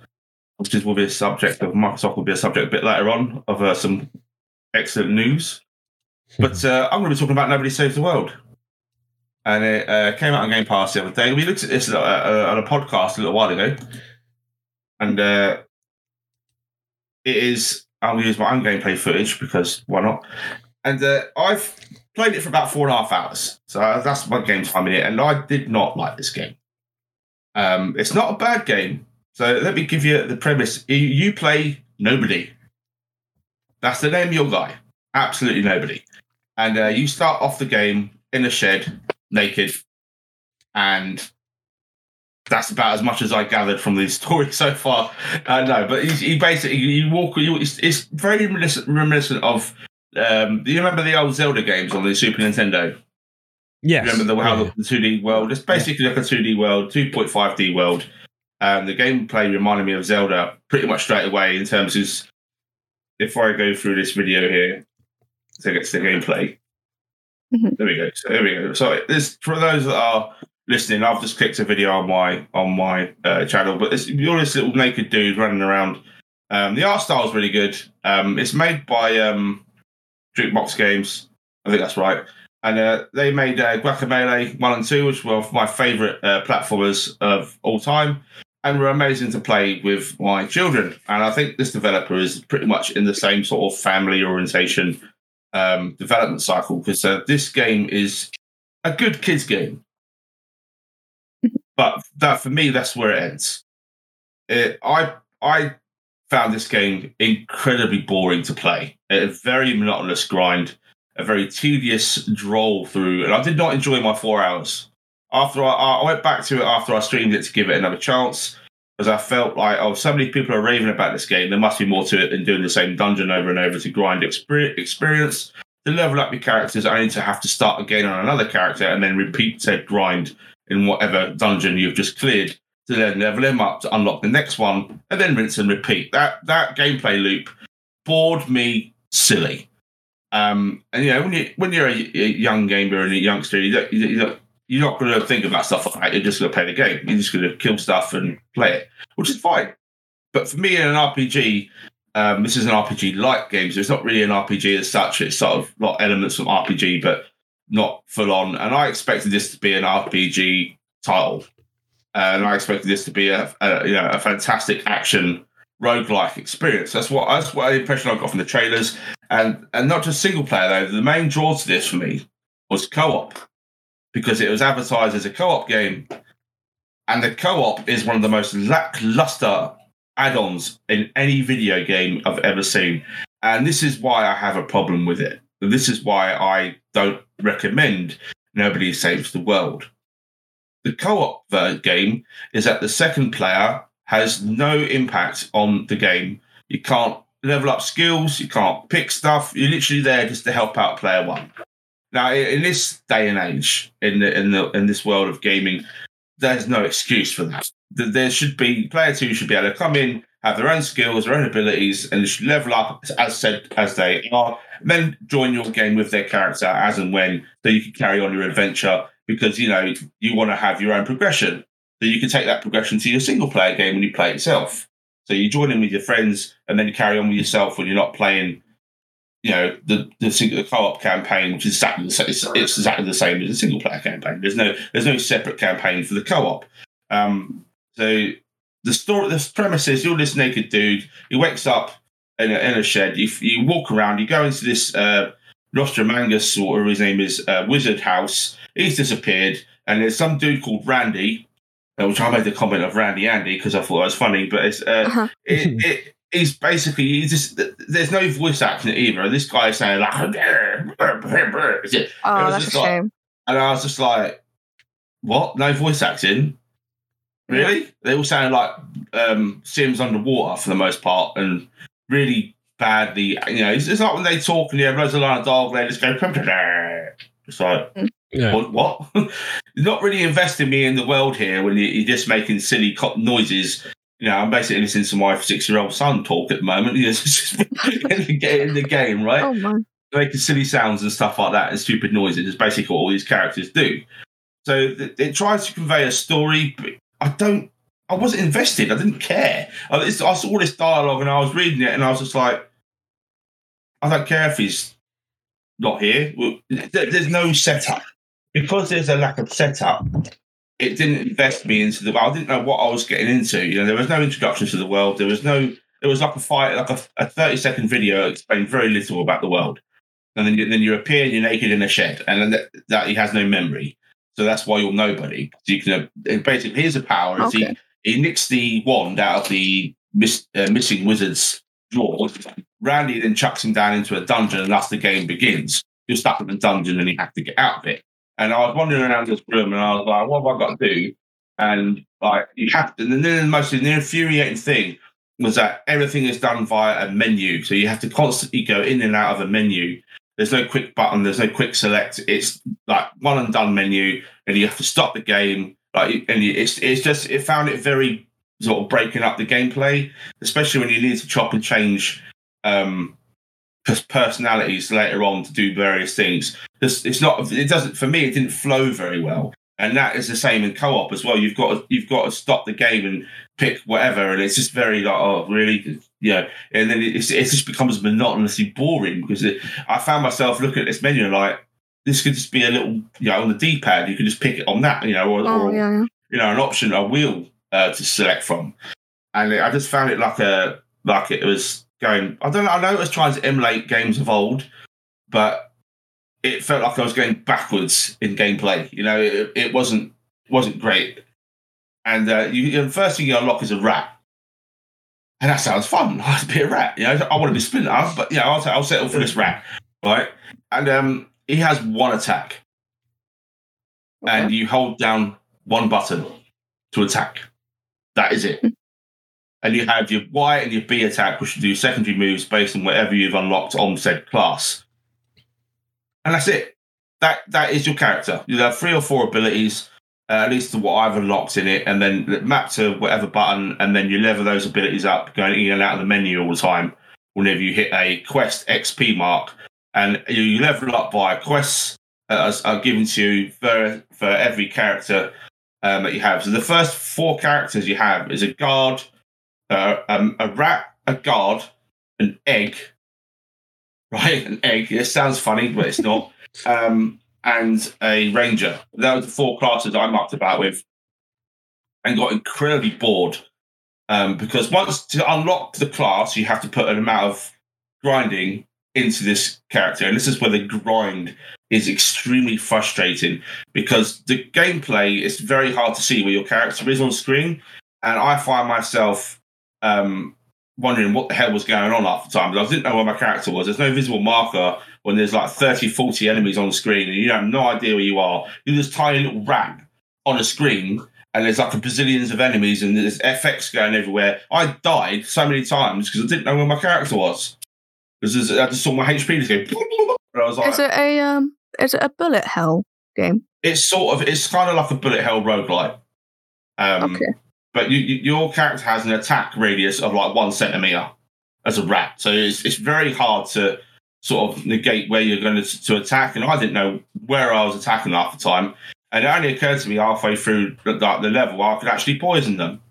which is will be a subject of Microsoft will be a subject a bit later on of uh, some excellent news. But uh, I'm going to be talking about Nobody Saves the World. And it uh, came out on Game Pass the other day. We looked at this uh, uh, on a podcast a little while ago. And uh, it is, I'll use my own gameplay footage because why not? And uh, I've played it for about four and a half hours. So that's my game time in it. And I did not like this game. Um, it's not a bad game. So let me give you the premise. You, play nobody. That's the name of your guy. Absolutely nobody. And uh, you start off the game in a shed, naked. And that's about as much as I gathered from the (laughs) story so far. Uh, no, but he, he basically, you walk, you, it's, it's very reminiscent of um, do you remember the old Zelda games on the Super Nintendo? Yes. Remember the, how yeah. the 2D world? It's basically yeah. like a 2D world, 2.5D world. Um, the gameplay reminded me of Zelda pretty much straight away in terms of if I go through this video here to get to the gameplay. Mm-hmm. There we go. So there we go. So this for those that are listening, I've just clicked a video on my on my uh, channel, but it's you're this little naked dude running around. Um, the art style is really good. Um, it's made by um, Jukebox Games. I think that's right. And uh, they made uh, Guacamelee 1 and 2, which were my favourite uh, platformers of all time, and were amazing to play with my children. And I think this developer is pretty much in the same sort of family orientation um, development cycle because uh, this game is a good kids game. but that for me, that's where it ends. It, I I found this game incredibly boring to play. A very monotonous grind, a very tedious droll through, and I did not enjoy my four hours. After I, I went back to it after I streamed it to give it another chance, because I felt like, oh, so many people are raving about this game. There must be more to it than doing the same dungeon over and over to grind experience. To level up your characters, I need to have to start again on another character and then repeat said grind in whatever dungeon you've just cleared to then level him up to unlock the next one, and then rinse and repeat. That that gameplay loop bored me silly. Um, and you know when you when you're a, a young gamer and a youngster, you don't, you don't, you're not going to think about stuff like that. You're just going to play the game. You're just going to kill stuff and play it, which is fine. But for me, in an RPG, um, this is an RPG like game, so it's not really an RPG as such. It's sort of got elements from RPG, but not full on. And I expected this to be an RPG title and I expected this to be a, a you know a fantastic action roguelike experience. That's what that's what the impression I got from the trailers, and and not just single player though. The main draw to this for me was co-op because it was advertised as a co-op game, and the co-op is one of the most lackluster add-ons in any video game I've ever seen, and this is why I have a problem with it. This is why I don't recommend Nobody Saves the World the co-op game is that the second player has no impact on the game. You can't level up skills, you can't pick stuff. You're literally there just to help out player one. Now, in this day and age, in the in the in this world of gaming, there's no excuse for that. There should be player two should be able to come in, have their own skills, their own abilities, and should level up as said as they are. Then join your game with their character as and when, so you can carry on your adventure because you know you want to have your own progression. So you can take that progression to your single player game when you play it yourself. So you join in with your friends and then you carry on with yourself when you're not playing, you know, the the, the co-op campaign, which is exactly the same. It's, it's, exactly the same as a single player campaign. There's no there's no separate campaign for the co-op. Um, so the story, the premise is you're this naked dude. He wakes up in a, in a shed. You, you walk around. You go into this uh, Nostramagus, or his name is, uh, wizard house, he's disappeared, and there's some dude called Randy, uh, which I made the comment of Randy Andy because I thought it was funny, but it's uh, uh-huh. it, it, he's basically he's just there's no voice acting either. This guy is saying like, (laughs) oh, that's a like, shame. And I was just like, what? No voice acting? Really? Yeah. They all sound like um, Sims underwater for the most part, and really badly. You know, it's, it's like when they talk and you have loads of line of dialogue, they just go. (laughs) It's like, Yeah. what? what? (laughs) Not really investing me in the world here when you- you're just making silly cop noises. You know, I'm basically listening to my six year old son talk at the moment. (laughs) Know, just get in the game, right? Oh my. making silly sounds and stuff like that and stupid noises is basically what all these characters do. So th- it tries to convey a story, but I don't. I wasn't invested. I didn't care. I, it's- I saw this dialogue and I was reading it and I was just like, I don't care if he's not here. There's no setup because there's a lack of setup. It didn't invest me into the. I didn't know what I was getting into. You know, there was no introduction to the world. There was no. It was like a fight, like a, a thirty second video explaining very little about the world and then you, then you appear and you're naked in a shed, and then that, that he has no memory. So that's why you're nobody. So you can uh, basically here's a power. Okay. He he nicks the wand out of the miss, uh, missing wizard's drawer. Randy then chucks him down into a dungeon, and thus the game begins. You're stuck in the dungeon, and you have to get out of it. And I was wandering around this room, and I was like, "What have I got to do?" And like you have to. And then the most infuriating thing was that everything is done via a menu, so you have to constantly go in and out of a menu. There's no quick button. There's no quick select. It's like one and done menu, and you have to stop the game. Like, and it's it's just it found it very sort of breaking up the gameplay, especially when you need to chop and change um, personalities later on to do various things. It's, it's not. It doesn't for me. It didn't flow very well, and that is the same in co-op as well. You've got to, you've got to stop the game and pick whatever, and it's just very like oh really yeah, and then it's, it just becomes monotonously boring because it, I found myself looking at this menu and like this could just be a little you know on the D-pad you could just pick it on that you know or, Oh or yeah. you know an option a wheel uh, to select from, and I just found it like a like it was going. I don't know. I know it was trying to emulate games of old, but it felt like I was going backwards in gameplay. You know, it, it wasn't wasn't great. And uh, you, the first thing you unlock is a rat, and that sounds fun. I want to be a rat. You know, I want to be Splinter, but yeah, I'll, I'll settle for this rat, right? And um, he has one attack, and you hold down one button to attack. That is it. and you have your Y and your B attack, which do secondary moves based on whatever you've unlocked on said class. And that's it. That that is your character. You have three or four abilities, uh, at least to what I've unlocked in it, and then map to whatever button, and then you level those abilities up, going in and out of the menu all the time. Whenever you hit a quest XP mark, and you level up by quests uh, are given to you for for every character um, that you have. So the first four characters you have is a guard, uh, um, a rat, a guard, an egg. Right, an egg. It sounds funny, but it's not. um, and a ranger. That was the four classes I mucked about with, and got incredibly bored. Um, because once to unlock the class, you have to put an amount of grinding into this character, and this is where the grind is extremely frustrating because the gameplay is very hard to see where your character is on screen, and I find myself um, wondering what the hell was going on half the time. Because I didn't know where my character was. There's no visible marker when there's like 30, 40 enemies on the screen, and you have no idea where you are. You're this tiny little rat on a screen. And there's like a bazillions of enemies, and there's FX going everywhere. I died so many times because I didn't know where my character was. Because I just saw my HP just go. (laughs) And I was like, Is it a um? Is it a bullet hell game? it's sort of it's kind of like a bullet hell roguelike. Um, Okay. But you, you, your character has an attack radius of like one centimeter as a rat, so it's it's very hard to sort of negate where you're going to, to attack. And I didn't know where I was attacking half the time, and it only occurred to me halfway through the, the level I could actually poison them.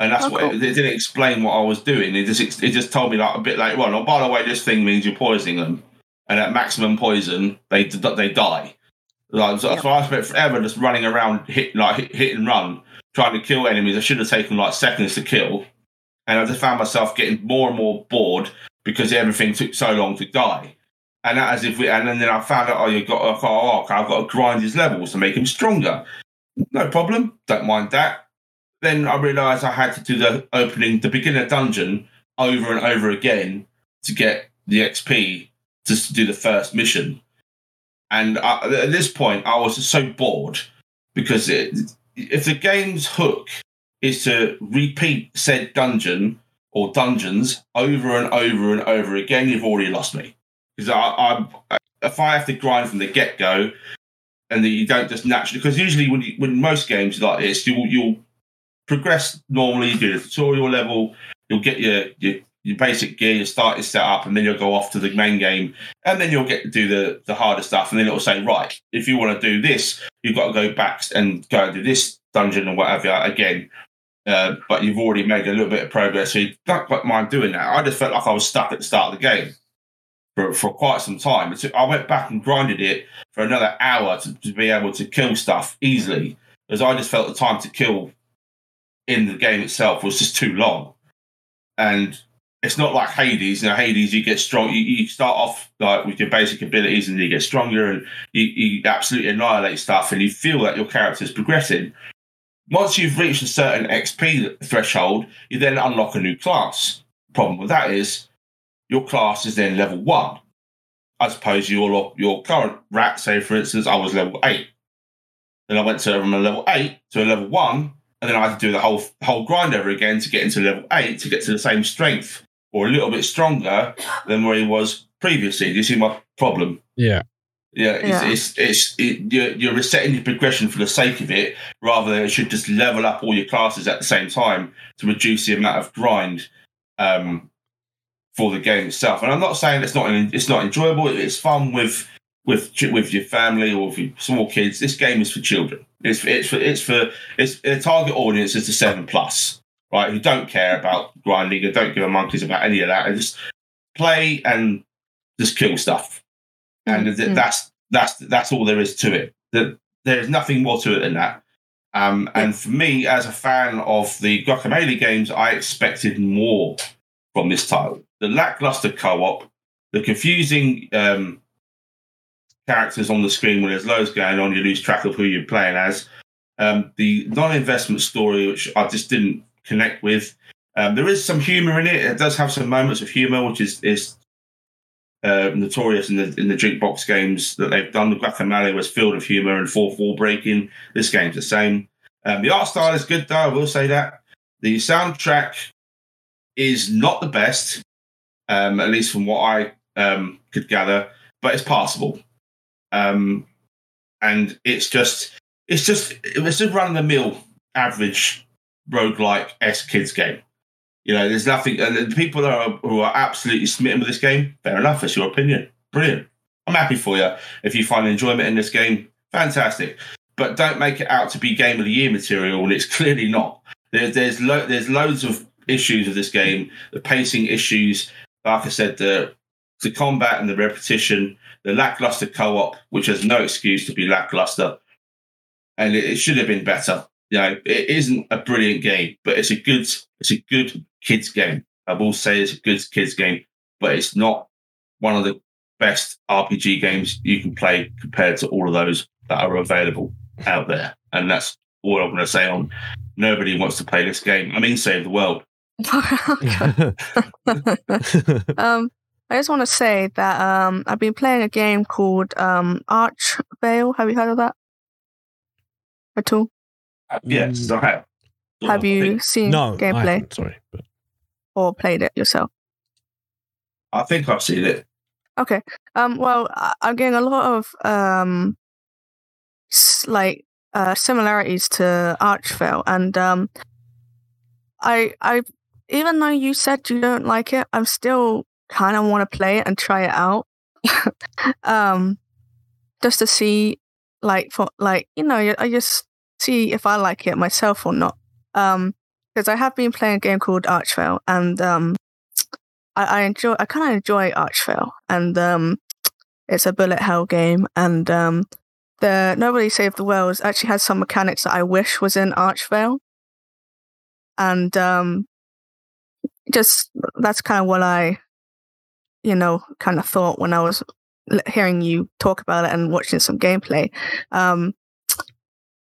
And that's Oh, what cool. it, it didn't explain what I was doing. It just it just told me like a bit like, well, oh, by the way, this thing means you're poisoning them, and at maximum poison, they they die. Like, so, Yeah. so I spent forever just running around, hit like hit, hit and run, trying to kill enemies. I should have taken like seconds to kill, and I just found myself getting more and more bored because everything took so long to die. And that as if we, and then, I found out, oh, you got, oh, oh, okay, I've got to grind his levels to make him stronger. No problem, don't mind that. Then I realised I had to do the opening, the beginner dungeon over and over again to get the XP just to do the first mission. And I, at this point, I was just so bored because it, if the game's hook is to repeat said dungeon or dungeons over and over and over again, you've already lost me. Because I, I, if I have to grind from the get go, and that you don't just naturally, because usually when you, when most games like this, you'll you'll progress normally. Do the tutorial level, you'll get your your your basic gear, you start your setup, and then you'll go off to the main game, and then you'll get to do the the harder stuff, and then it'll say, right, if you want to do this, you've got to go back and go and do this dungeon or whatever again. Uh, but you've already made a little bit of progress, so you don't quite mind doing that. I just felt like I was stuck at the start of the game for, for quite some time. So I went back and grinded it for another hour to, to be able to kill stuff easily, because I just felt the time to kill in the game itself was just too long. And it's not like Hades. You know, Hades, you get strong. You, you start off like with your basic abilities, and you get stronger, and you, you absolutely annihilate stuff, and you feel that your character is progressing. Once you've reached a certain XP threshold, you then unlock a new class. Problem with that is your class is then level one. I suppose your your current rat, say for instance, I was level eight. Then I went to from a level eight to a level one, and then I had to do the whole whole grind over again to get into level eight to get to the same strength or a little bit stronger than where he was previously. Do you see my problem? Yeah. Yeah, it's, yeah. it's, it's it, you're, you're resetting your progression for the sake of it, rather than it should just level up all your classes at the same time to reduce the amount of grind um, for the game itself. And I'm not saying it's not it's not enjoyable. It's fun with with with your family or with your small kids. This game is for children. It's it's for it's for it's a target audience is the seven plus, right? Who don't care about grinding and don't give a monkeys about any of that. And just play and just kill stuff and mm-hmm. that's that's that's all there is to it. That there's nothing more to it than that. Um, and for me, as a fan of the Guacamelee games, I expected more from this title. The lackluster co-op, the confusing um, characters on the screen when there's loads going on, you lose track of who you're playing as. Um, the non-investment story, which I just didn't connect with. Um, there is some humor in it. It does have some moments of humor, which is is uh, notorious in the in the Drinkbox games that they've done. The Guacamelee was filled with humor and fourth wall breaking. This game's the same. Um, the art style is good, though. I will say that the soundtrack is not the best, um, at least from what I um, could gather, but it's passable. Um, and it's just it's just it's a run of the mill average roguelike S kids game. You know, there's nothing, and the people that are, who are absolutely smitten with this game, fair enough. It's your opinion. Brilliant. I'm happy for you. If you find enjoyment in this game, fantastic. But don't make it out to be game of the year material, and it's (laughs) clearly not. There, there's lo- there's loads of issues with this game. The pacing issues, like I said, the the combat and the repetition, the lackluster co-op, which has no excuse to be lackluster, and it, it should have been better. You know, it isn't a brilliant game, but it's a good it's a good kids game. I will say it's a good kids game, but it's not one of the best RPG games you can play compared to all of those that are available out there. And that's all I'm going to say on nobody wants to play this game. I mean, save the world. (laughs) (laughs) um, I just want to say that um, I've been playing a game called um, Arch Veil. Have you heard of that at all? Yes, I have. Have you seen no, gameplay? sorry. But... Or played it yourself? I think I've seen it. Okay. Um. Well, I'm getting a lot of um, like uh, similarities to Archvale, and um, I I even though you said you don't like it, I'm still kind of want to play it and try it out. (laughs) um, just to see, like for like you know, I just see if I like it myself or not. Um, because I have been playing a game called Archvale, and um, I, I enjoy, I kind of enjoy Archvale, and um, it's a bullet hell game, and um, the Nobody Saved the World actually has some mechanics that I wish was in Archvale, and um, just that's kind of what I, you know, kind of thought when I was hearing you talk about it and watching some gameplay. Um,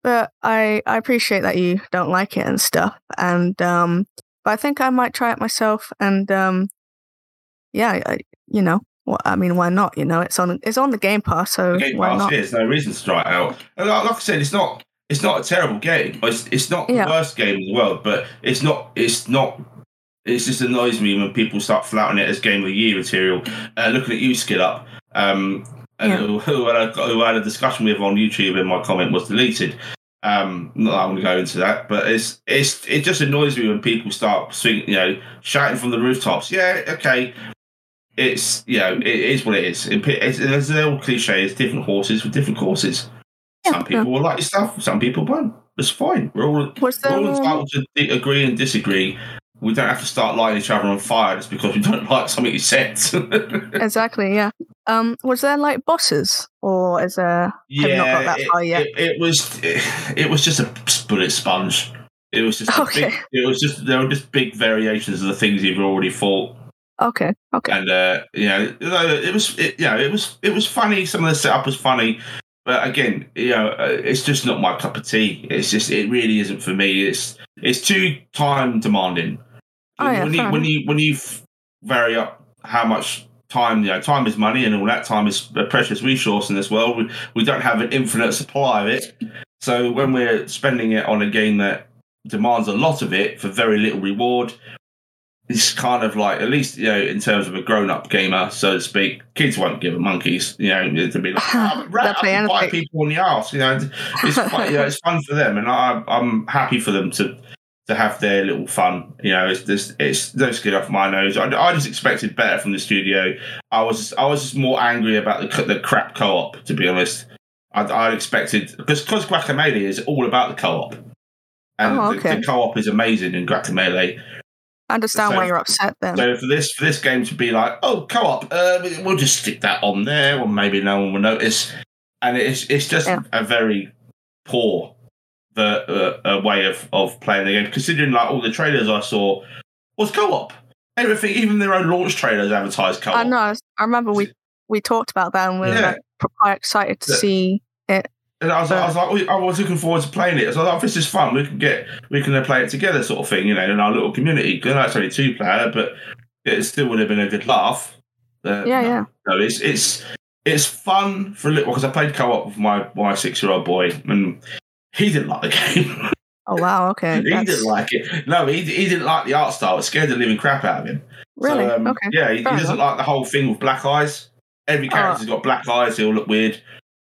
but I I appreciate that you don't like it and stuff. And um, but I think I might try it myself. And um, yeah, I, you know, well, I mean, why not? You know, it's on it's on the Game Pass, so Game why Pass, not? There's no reason to try it out. And like, like I said, it's not it's not a terrible game. It's, it's not Yeah. the worst game in the world, but it's not. It's not. It just annoys me when people start flouting it as game of the year material. Uh, looking at you, Skill Up, um, and Yeah. who, who, I, who I had a discussion with on YouTube, and my comment was deleted. Um, not that I'm going to go into that, but it's it's it just annoys me when people start swing, you know, shouting from the rooftops. Yeah, okay, it's you know, it is what it is. It- It's, it's an old cliche. It's different horses with different courses. Yeah, Some people will like your stuff. Some people won't. It's fine. We're all we're all entitled to agree and disagree. We don't have to start lighting each other on fire just because we don't (laughs) like something you said. (laughs) exactly? Yeah. Um, was there like bosses, or is there? You not got that it, far yet? It, it was it, was just a bullet sponge. It was just (laughs) Okay. big, it was just there were just big variations of the things you've already fought, Okay. Okay. and uh, you know it was it, you know it was it was funny. Some of the setup was funny, but again, you know, uh, it's just not my cup of tea. It's just it really isn't for me. It's it's too time demanding. Oh, yeah, when you when you when you vary up how much time you know time is money and all that time is a precious resource in this world. We we don't have an infinite supply of it. So when we're spending it on a game that demands a lot of it for very little reward, it's kind of like at least you know in terms of a grown up gamer, so to speak. Kids won't give a monkeys, you know, to be like, oh, I'm a rat, I bite people on the arse, you know. It's quite, you know, it's fun for them, and I, I'm happy for them to to have their little fun. You know, it's just it's don't get off my nose. I, I just expected better from the studio. I was I was just more angry about the the crap co-op, to be honest. I, I expected because because Guacamelee is all about the co-op, and Oh, the- okay. the, co-op is amazing in Guacamelee. I understand so- why you're upset then. So for this for this game to be like, oh, co-op, uh, we'll just stick that on there, or maybe no one will notice, and it's it's just Yeah. a very poor the uh, uh, way of of playing the game. Considering like all the trailers I saw was co-op, everything, even their own launch trailers advertised co-op. I know. I remember we we talked about that, and we were Yeah. like, quite excited to Yeah. see. It. And I was, I was like, oh, I was looking forward to playing it. So I was like, this is fun. We can get, we can play it together, sort of thing, you know, in our little community. I know it's only two player, but it still would have been a good laugh. Uh, Yeah, no, yeah. No, it's it's it's fun for a little because I played co-op with my my six year old boy, and he didn't like the game. Oh wow. Okay. (laughs) he that's- didn't like it. No, he he didn't like the art style. It scared the living crap out of him. Really? So, um, okay. Yeah, he, he doesn't enough. like the whole thing with black eyes. Every character's got black eyes. They all look weird.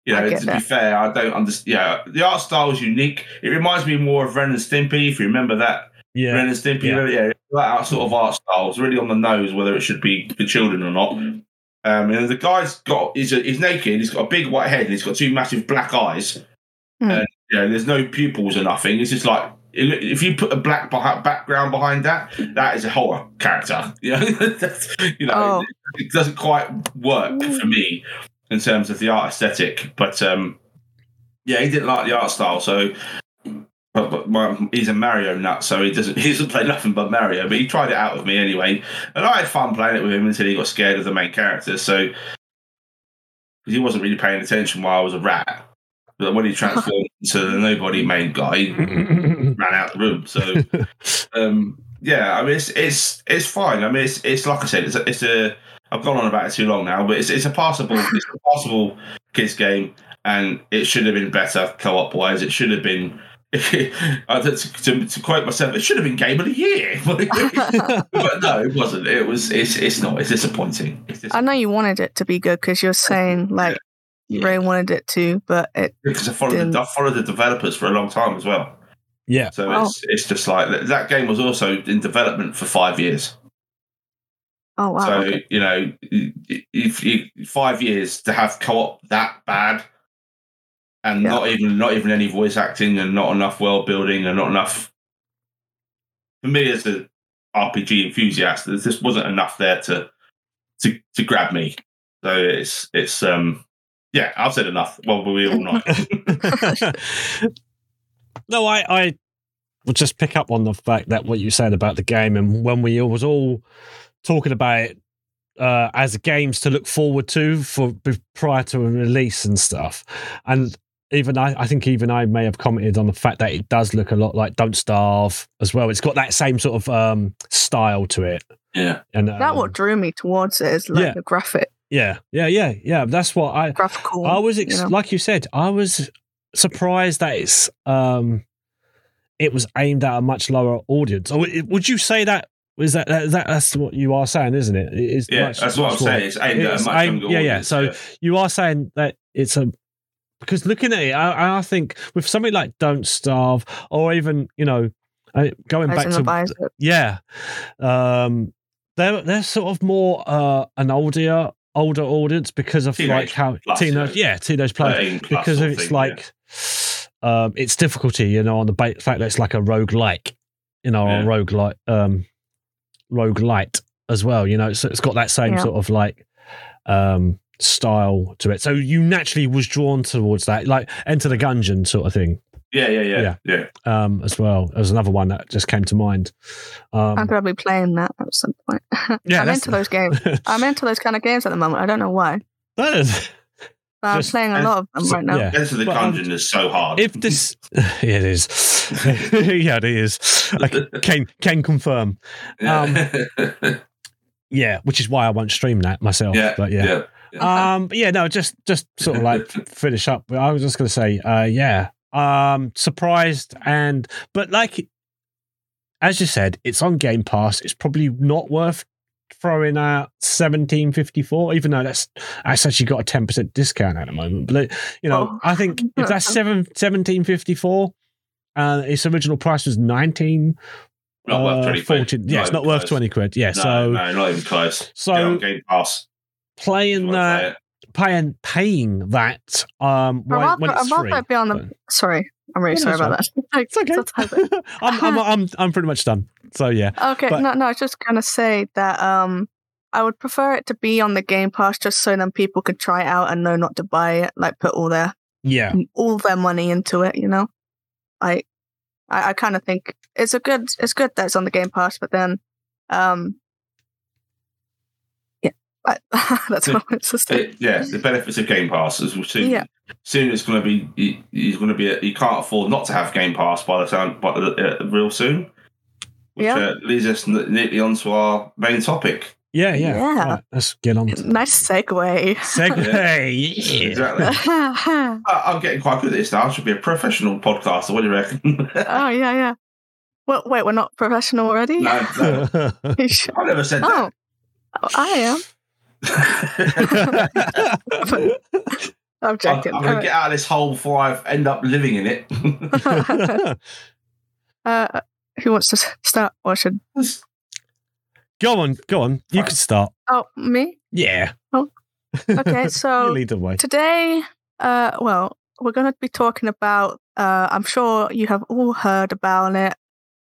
You know, get to be fair, I don't understand. Yeah, the art style is unique. It reminds me more of Ren and Stimpy, if you remember that. Yeah. Ren and Stimpy, Yeah. yeah, that sort of art style is really on the nose, whether it should be for children or not. Um, and the guy's got he's, a, he's naked. He's got a big white head and he's got two massive black eyes. Hmm. Know, there's no pupils or nothing. It's just like if you put a black background behind that, that is a horror character. (laughs) You know, you know, Oh. it doesn't quite work for me in terms of the art aesthetic. But um, yeah, he didn't like the art style, so. But, but my, he's a Mario nut, so he doesn't (laughs) he doesn't play nothing but Mario. But he tried it out with me anyway, and I had fun playing it with him until he got scared of the main character. So because he wasn't really paying attention while I was a rat. But when he (laughs) transformed into the nobody main guy, (laughs) ran out the room. So um, yeah, I mean it's it's it's fine. I mean it's it's like I said, it's a, it's a I've gone on about it too long now, but it's it's a passable it's a passable kids game, and it should have been better co-op wise. It should have been. (laughs) uh, to, to, to quote myself, it should have been game of the year, (laughs) but no, it wasn't. It was. It's. It's not. It's disappointing. It's I know you wanted it to be good because you're saying like you Yeah. really wanted it to, but it. because I followed, the, I followed the developers for a long time as well. yeah. So Oh. it's it's just like that- that game was also in development for five years. Oh wow. so okay. you know, if you five years to have co-op that bad, and Yeah. not even not even any voice acting, and not enough world building, and not enough. For me, as an RPG enthusiast, there just wasn't enough there to to to grab me. So it's it's um yeah, I've said enough. Well, we all know. (laughs) no, I, I will just pick up on the fact that what you said about the game, and when we was all talking about it uh, as games to look forward to for prior to a release and stuff, and even I, I think even I may have commented on the fact that it does look a lot like Don't Starve as well. It's got that same sort of um, style to it, yeah, and that um, what drew me towards it is like yeah. the graphic, yeah, yeah, yeah, yeah. That's what I graphical. I was ex- you know? like you said, I was surprised that it's um, it was aimed at a much lower audience. Or would you say that is that, that, that that's what you are saying, isn't it? It is Yeah, much- that's what I'm more- saying. It's aimed at a much aimed- younger yeah, yeah. audience, So you are saying that it's a because looking at it, I, I think with something like "Don't Starve" or even you know uh, going As back to yeah, um, they're they're sort of more uh, an older older audience because of like how plus, teenage yeah. yeah teenage plus 13 plus because of of its thing, like um its difficulty you know on the ba- fact that it's like a rogue like you know Yeah. a rogue like um rogue light as well you know so it's got that same Yeah. sort of like um style to it so you naturally was drawn towards that like enter the gungeon sort of thing yeah, yeah, yeah, Yeah. yeah. um as well there's another one that just came to mind I'm um playing that at some point. (laughs) Yeah, I'm that's- into those (laughs) games. I'm into those kind of games at the moment. I don't know why. that is- But I'm playing a lot of them so- right now. yeah. Enter the But, um, is so hard. if this (laughs) yeah, it is yeah it is like, can can confirm um, yeah which is why i won't stream that myself yeah, but yeah, yeah. um but yeah no just just sort of like finish up i was just gonna say uh yeah um surprised and but like as you said it's on game pass it's probably not worth throwing out 1754 even though that's that's actually got a 10% discount at the moment but you know Oh. i think if that's (laughs) 7 1754 uh its original price was 19 Not worth uh, 20 quid. 14 yeah it's not worth close. 20 quid yeah No, so no, not even close. so- Get on Game Pass. playing that play it. Paying paying that um when, rather, when it's free be on the. Sorry, I'm really sorry about that. (laughs) It's okay. (laughs) I'm, I'm (laughs) I'm I'm pretty much done. So yeah, Okay, But- no, no, I was just gonna say that um, I would prefer it to be on the Game Pass just so then people could try it out and know not to buy it, like put all their yeah, all their money into it. You know, I I, I kind of think it's a good it's good that it's on the Game Pass, but then um, yeah, (laughs) I, that's what I wanted to say. It- yeah, the benefits of Game Pass is soon. Yeah. Soon it's going to be. you- You're going to be. You can't afford not to have Game Pass by the time, by the, uh, real soon. Which Yeah. uh, leads us n- neatly onto our main topic. yeah, yeah. Yeah. Right, let's get on. To Nice segue. Segue. Yeah. Exactly. oh (laughs) I- I'm getting quite good at this now. I should be a professional podcaster. What do you reckon? (laughs) Oh yeah, yeah. Well, wait, we're not professional already. no, no, I never said Oh, I am. That. (laughs) I'm I'm, joking. I'm going to get out of this hole before I end up living in it. (laughs) uh, who wants to start? Or should? go on, go on. You can start. Oh, me. Yeah. Okay, (laughs) so lead the today, uh, well, we're going to be talking about. Uh, I'm sure you have all heard about it,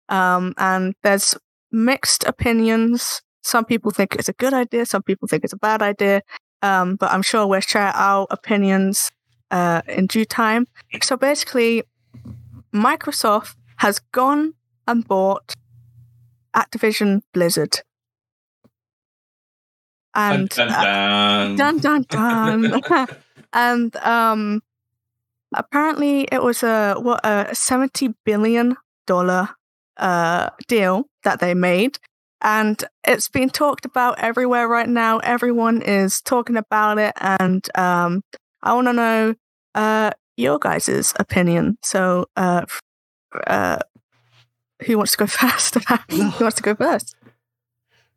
um, and there's mixed opinions. Some people think it's a good idea. Some people think it's a bad idea. Um, but I'm sure we'll share our opinions uh, in due time. So basically, Microsoft has gone and bought Activision Blizzard. And dun, uh, dun, dun dun dun. (laughs) (laughs) and um, apparently it was a what a seventy billion dollar uh deal that they made, and it's been talked about everywhere right now. Everyone is talking about it, and um, I want to know uh your guys' opinion. So uh, uh, who wants to go (laughs) first? (laughs) who wants to go first?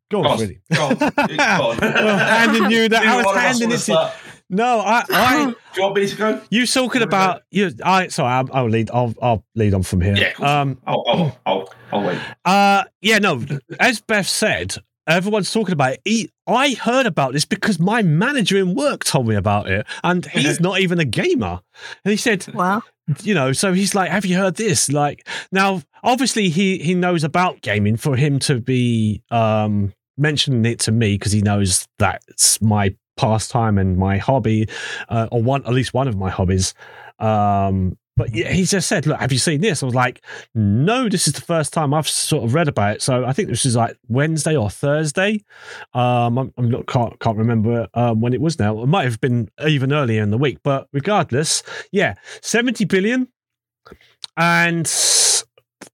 Go Go on, on, really. go on, go on. (laughs) well, handing you that. I was one of us handing it to. Start. No, I, I, (laughs) Do you want me to go? you talking about you. I sorry, I'll, I'll lead. I'll, I'll lead on from here. Yeah, cool. Um. I'll. oh, oh, wait. Uh. Yeah. No. As Beth said, everyone's talking about it. He, I heard about this because my manager in work told me about it, and (laughs) he's not even a gamer. And he said, Wow. you know, so he's like, "Have you heard this?" Like, now, obviously, he he knows about gaming. For him to be um mentioning it to me because he knows that's my pastime and my hobby, uh, or one at least one of my hobbies. Um, but he just said, "Look, have you seen this?" I was like, "No, this is the first time I've sort of read about it." So I think this is like Wednesday or Thursday. Um, I'm, I'm not can't can't remember um, when it was now. It might have been even earlier in the week, but regardless, yeah, 70 billion. And,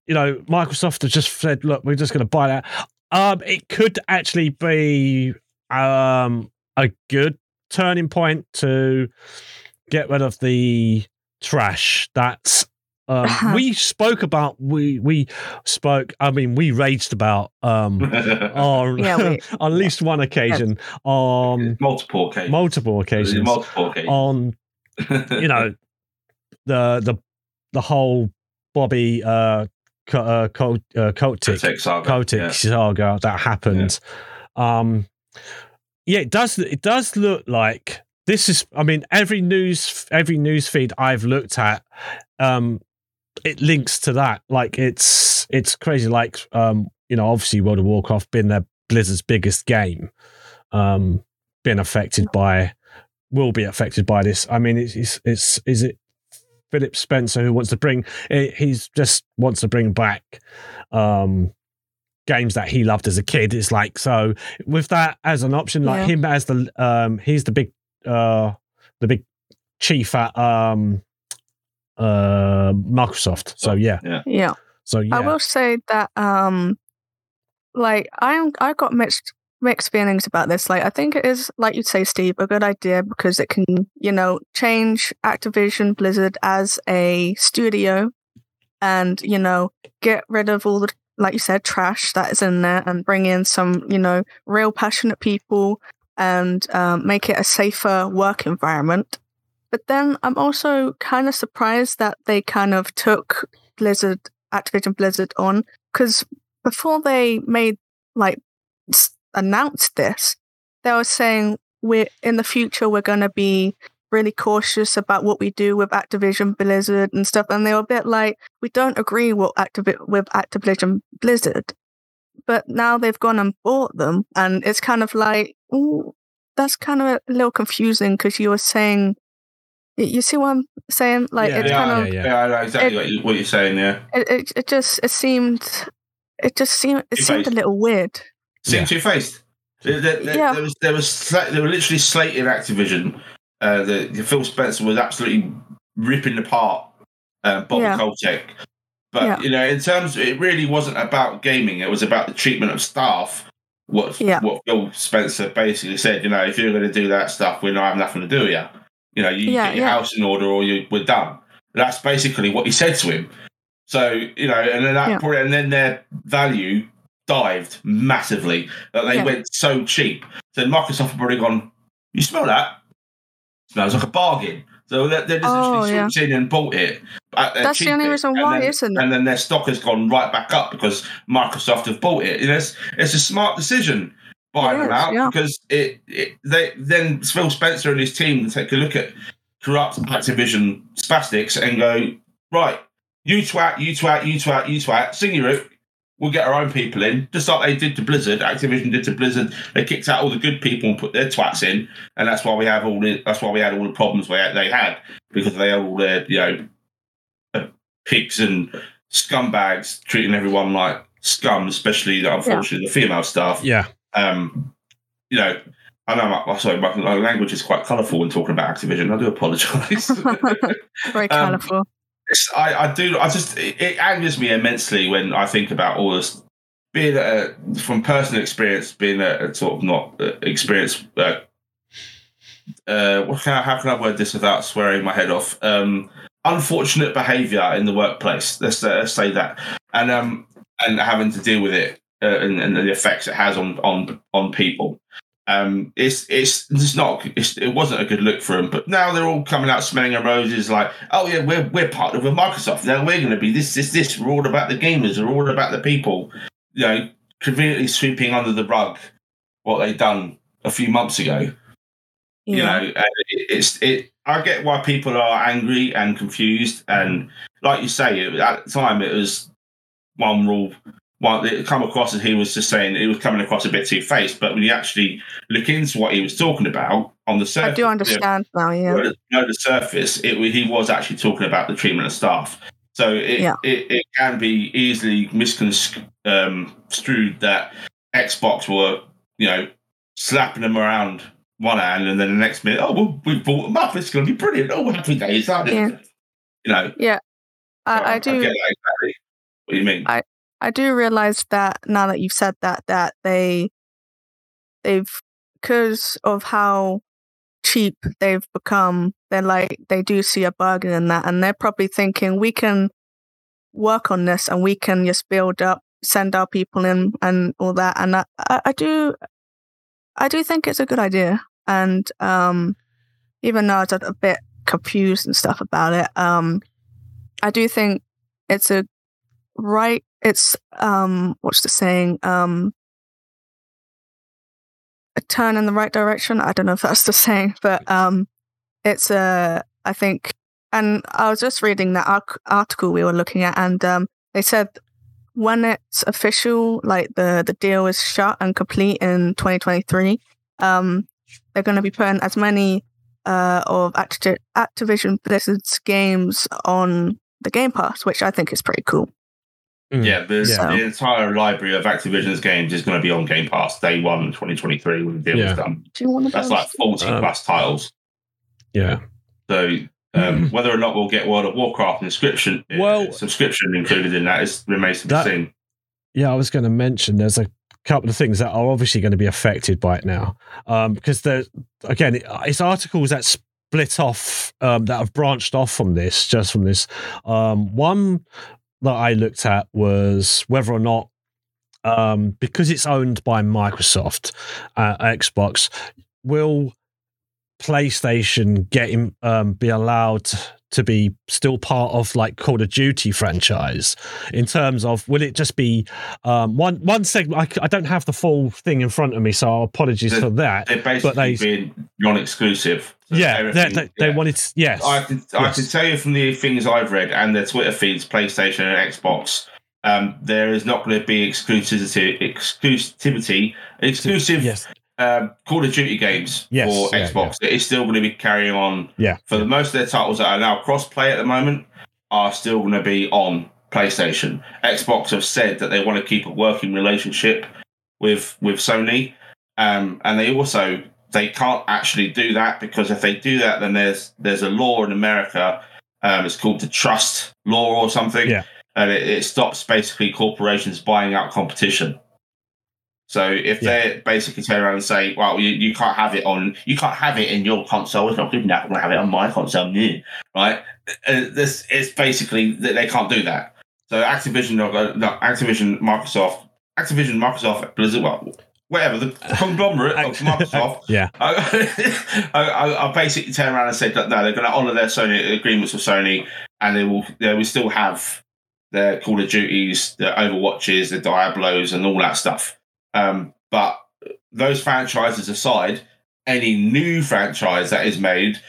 you know, Microsoft has just said, look, we're just going to buy that. Um, it could actually be um, a good turning point to get rid of the trash. That's um, (laughs) we spoke about we we spoke. I mean, we raged about um, (laughs) on Yeah, we- (laughs) on at least one occasion on multiple occasions. multiple occasions Multiple occasions. on you know the the the whole Bobby uh, Co- uh, Col- uh, Kotick Kotick saga. Yeah. saga that happened. Um, yeah, it does. It does look like this is. I mean, every news every news feed I've looked at, um, it links to that. Like it's it's crazy. Like um, you know, obviously World of Warcraft being their Blizzard's biggest game, um, been affected by, will be affected by this. I mean, it's it's, it's is it Philip Spencer who wants to bring? eh, He's just wants to bring back. Um, games that he loved as a kid it's like so with that as an option like Yeah. him as the um he's the big uh the big chief at um uh microsoft so yeah Yeah. so yeah I will say that um like I'm I got mixed mixed feelings about this. Like I think it is like you'd say, Steve, a good idea because it can, you know, change Activision Blizzard as a studio and, you know, get rid of all the like you said, trash that is in there and bring in some, you know, real passionate people and um, make it a safer work environment. But then I'm also kind of surprised that they kind of took Blizzard, Activision Blizzard on because before they made like announced this, they were saying we're in the future we're going to be really cautious about what we do with Activision Blizzard and stuff, and they were a bit like we don't agree with Activi- with Activision Blizzard, but now they've gone and bought them, and it's kind of like ooh, that's kind of a little confusing because you were saying. You see what I'm saying? Like Yeah, it's yeah, kind of yeah, Yeah, I know exactly what, you, what you're saying. Yeah, it, it, it just it seemed it just seemed it seemed a little weird. seem Yeah. two faced. There, there, there- Yeah. there was there was sla- they were literally slating Activision. Uh, the, the Phil Spencer was absolutely ripping apart uh, Bobby Yeah. Kotick. But Yeah. you know, in terms, it really wasn't about gaming. It was about the treatment of staff. What Yeah. what Phil Spencer basically said. You know, if you're going to do that stuff, we're not having nothing to do with you. You know, you Yeah, get your house in order, or you we're done. That's basically what he said to him. So you know, and then that probably, and then their value dived massively. That they went so cheap. So Microsoft probably gone. You smell that? Smells like a bargain. So they they just Oh, literally yeah. in and bought it. That's the only reason why, then- isn't it? And then their stock has gone right back up because Microsoft have bought it. You know, it's, it's a smart decision buying them out yeah. because it, it they then Phil Spencer and his team take a look at corrupt Activision spastics and go right, you twat, you twat, you twat, you twat, sing your hook. We'll get our own people in, just like they did to Blizzard. Activision did to Blizzard. They kicked out all the good people and put their twats in, and that's why we have all the. That's why we had all the problems we had, they had because they had all their you know uh, pigs and scumbags treating everyone like scum, especially unfortunately the female staff. yeah Um, you know, I know. My, sorry, my, my language is quite colourful when talking about Activision. I do apologise. (laughs) Very Um, colourful. I, I do. I just it, it angers me immensely when I think about all this. Being a, from personal experience, being a, a sort of not uh, experience. Uh, uh, what can I, how can I word this without swearing my head off? Um, unfortunate behaviour in the workplace. Let's, uh, let's say that, and um, and having to deal with it uh, and, and the effects it has on on on people. Um, it's it's it's not it's, it wasn't a good look for them, but now they're all coming out smelling of roses, like, oh yeah, we're we're partnered with Microsoft. Now we're going to be this this this. We're all about the gamers. We're all about the people. You know, conveniently sweeping under the rug what they done a few months ago. You know, it, it's it. I get why people are angry and confused, and like you say, at the time it was one rule. One, it come across as he was just saying it was coming across a bit too faced, but when you actually look into what he was talking about on the surface, I do understand now. Yeah. below below the surface, it, he was actually talking about the treatment of staff. So it, Yeah. it, it can be easily misconstrued um, that Xbox were, you know, slapping them around one hand and then the next minute, oh, well, we bought them up. It's going to be brilliant. Oh, happy days, aren't it? Yeah. You know, Yeah. I, I get do. that exactly. What do you mean? I- I do realize that now that you've said that, that they they've because of how cheap they've become, they're like they do see a bargain in that, and they're probably thinking we can work on this and we can just build up, send our people in, and all that. And I, I, do, I do think it's a good idea. And um, even though I was a bit confused and stuff about it, um, I do think it's a right. It's um, what's the saying? Um, a turn in the right direction. I don't know if that's the saying, but um, it's a. I think, and I was just reading that arc- article we were looking at, and um, they said when it's official, like the the deal is shut and complete in 2023, um, they're going to be putting as many uh, of Acti- Activision Blizzard's games on the Game Pass, which I think is pretty cool. Mm. Yeah, the, yeah. the entire library of Activision's games is going to be on Game Pass day one, 2023, when the deal yeah. is done. Do you want to That's like 40 um, plus titles. Yeah. So um, whether or not we'll get World of Warcraft inscription, Well- uh, subscription included in that is remains to be That- seen. Yeah, I was going to mention there's a couple of things that are obviously going to be affected by it now, um, because there's again it's articles that split off um, that have branched off from this, just from this. Um, one that I looked at was whether or not um, because it's owned by Microsoft, uh, Xbox will PlayStation get him um, be allowed to be still part of like Call of Duty franchise in terms of will it just be um, one one segment? I don't have the full thing in front of me, so apologies The- for that. They're basically they- being non-exclusive. Yeah, they, everything- they, they wanted to, yes, I can I can tell you from the things I've read and the Twitter feeds, PlayStation and Xbox, um, there is not going to be exclusivity, exclusivity, exclusive yes, um, Call of Duty games Yes, for yeah, Xbox. It is still going to be carrying on. yeah, For the most of their titles that are now cross-play at the moment, are still going to be on PlayStation. Xbox have said that they want to keep a working relationship with with Sony, um, and they also they can't actually do that because if they do that, then there's there's a law in America. Um, it's called the trust law or something, Yeah. and it, it stops basically corporations buying out competition. So if Yeah. they basically turn around and say, "Well, you, you can't have it on, you can't have it in your console. It's not good enough. I'm going to have it on my console." Yeah. Right? Uh, this it's basically that they can't do that. So Activision, uh, no, Activision, Microsoft, Activision, Microsoft, Blizzard, well, whatever the conglomerate of Microsoft (laughs) yeah, (laughs) I, I, I- basically turned around and said that no, they're going to honour their Sony agreements with Sony, and they will they will still have their Call of Duties, the Overwatches, the Diablos, and all that stuff. Um, but those franchises aside, any new franchise that is made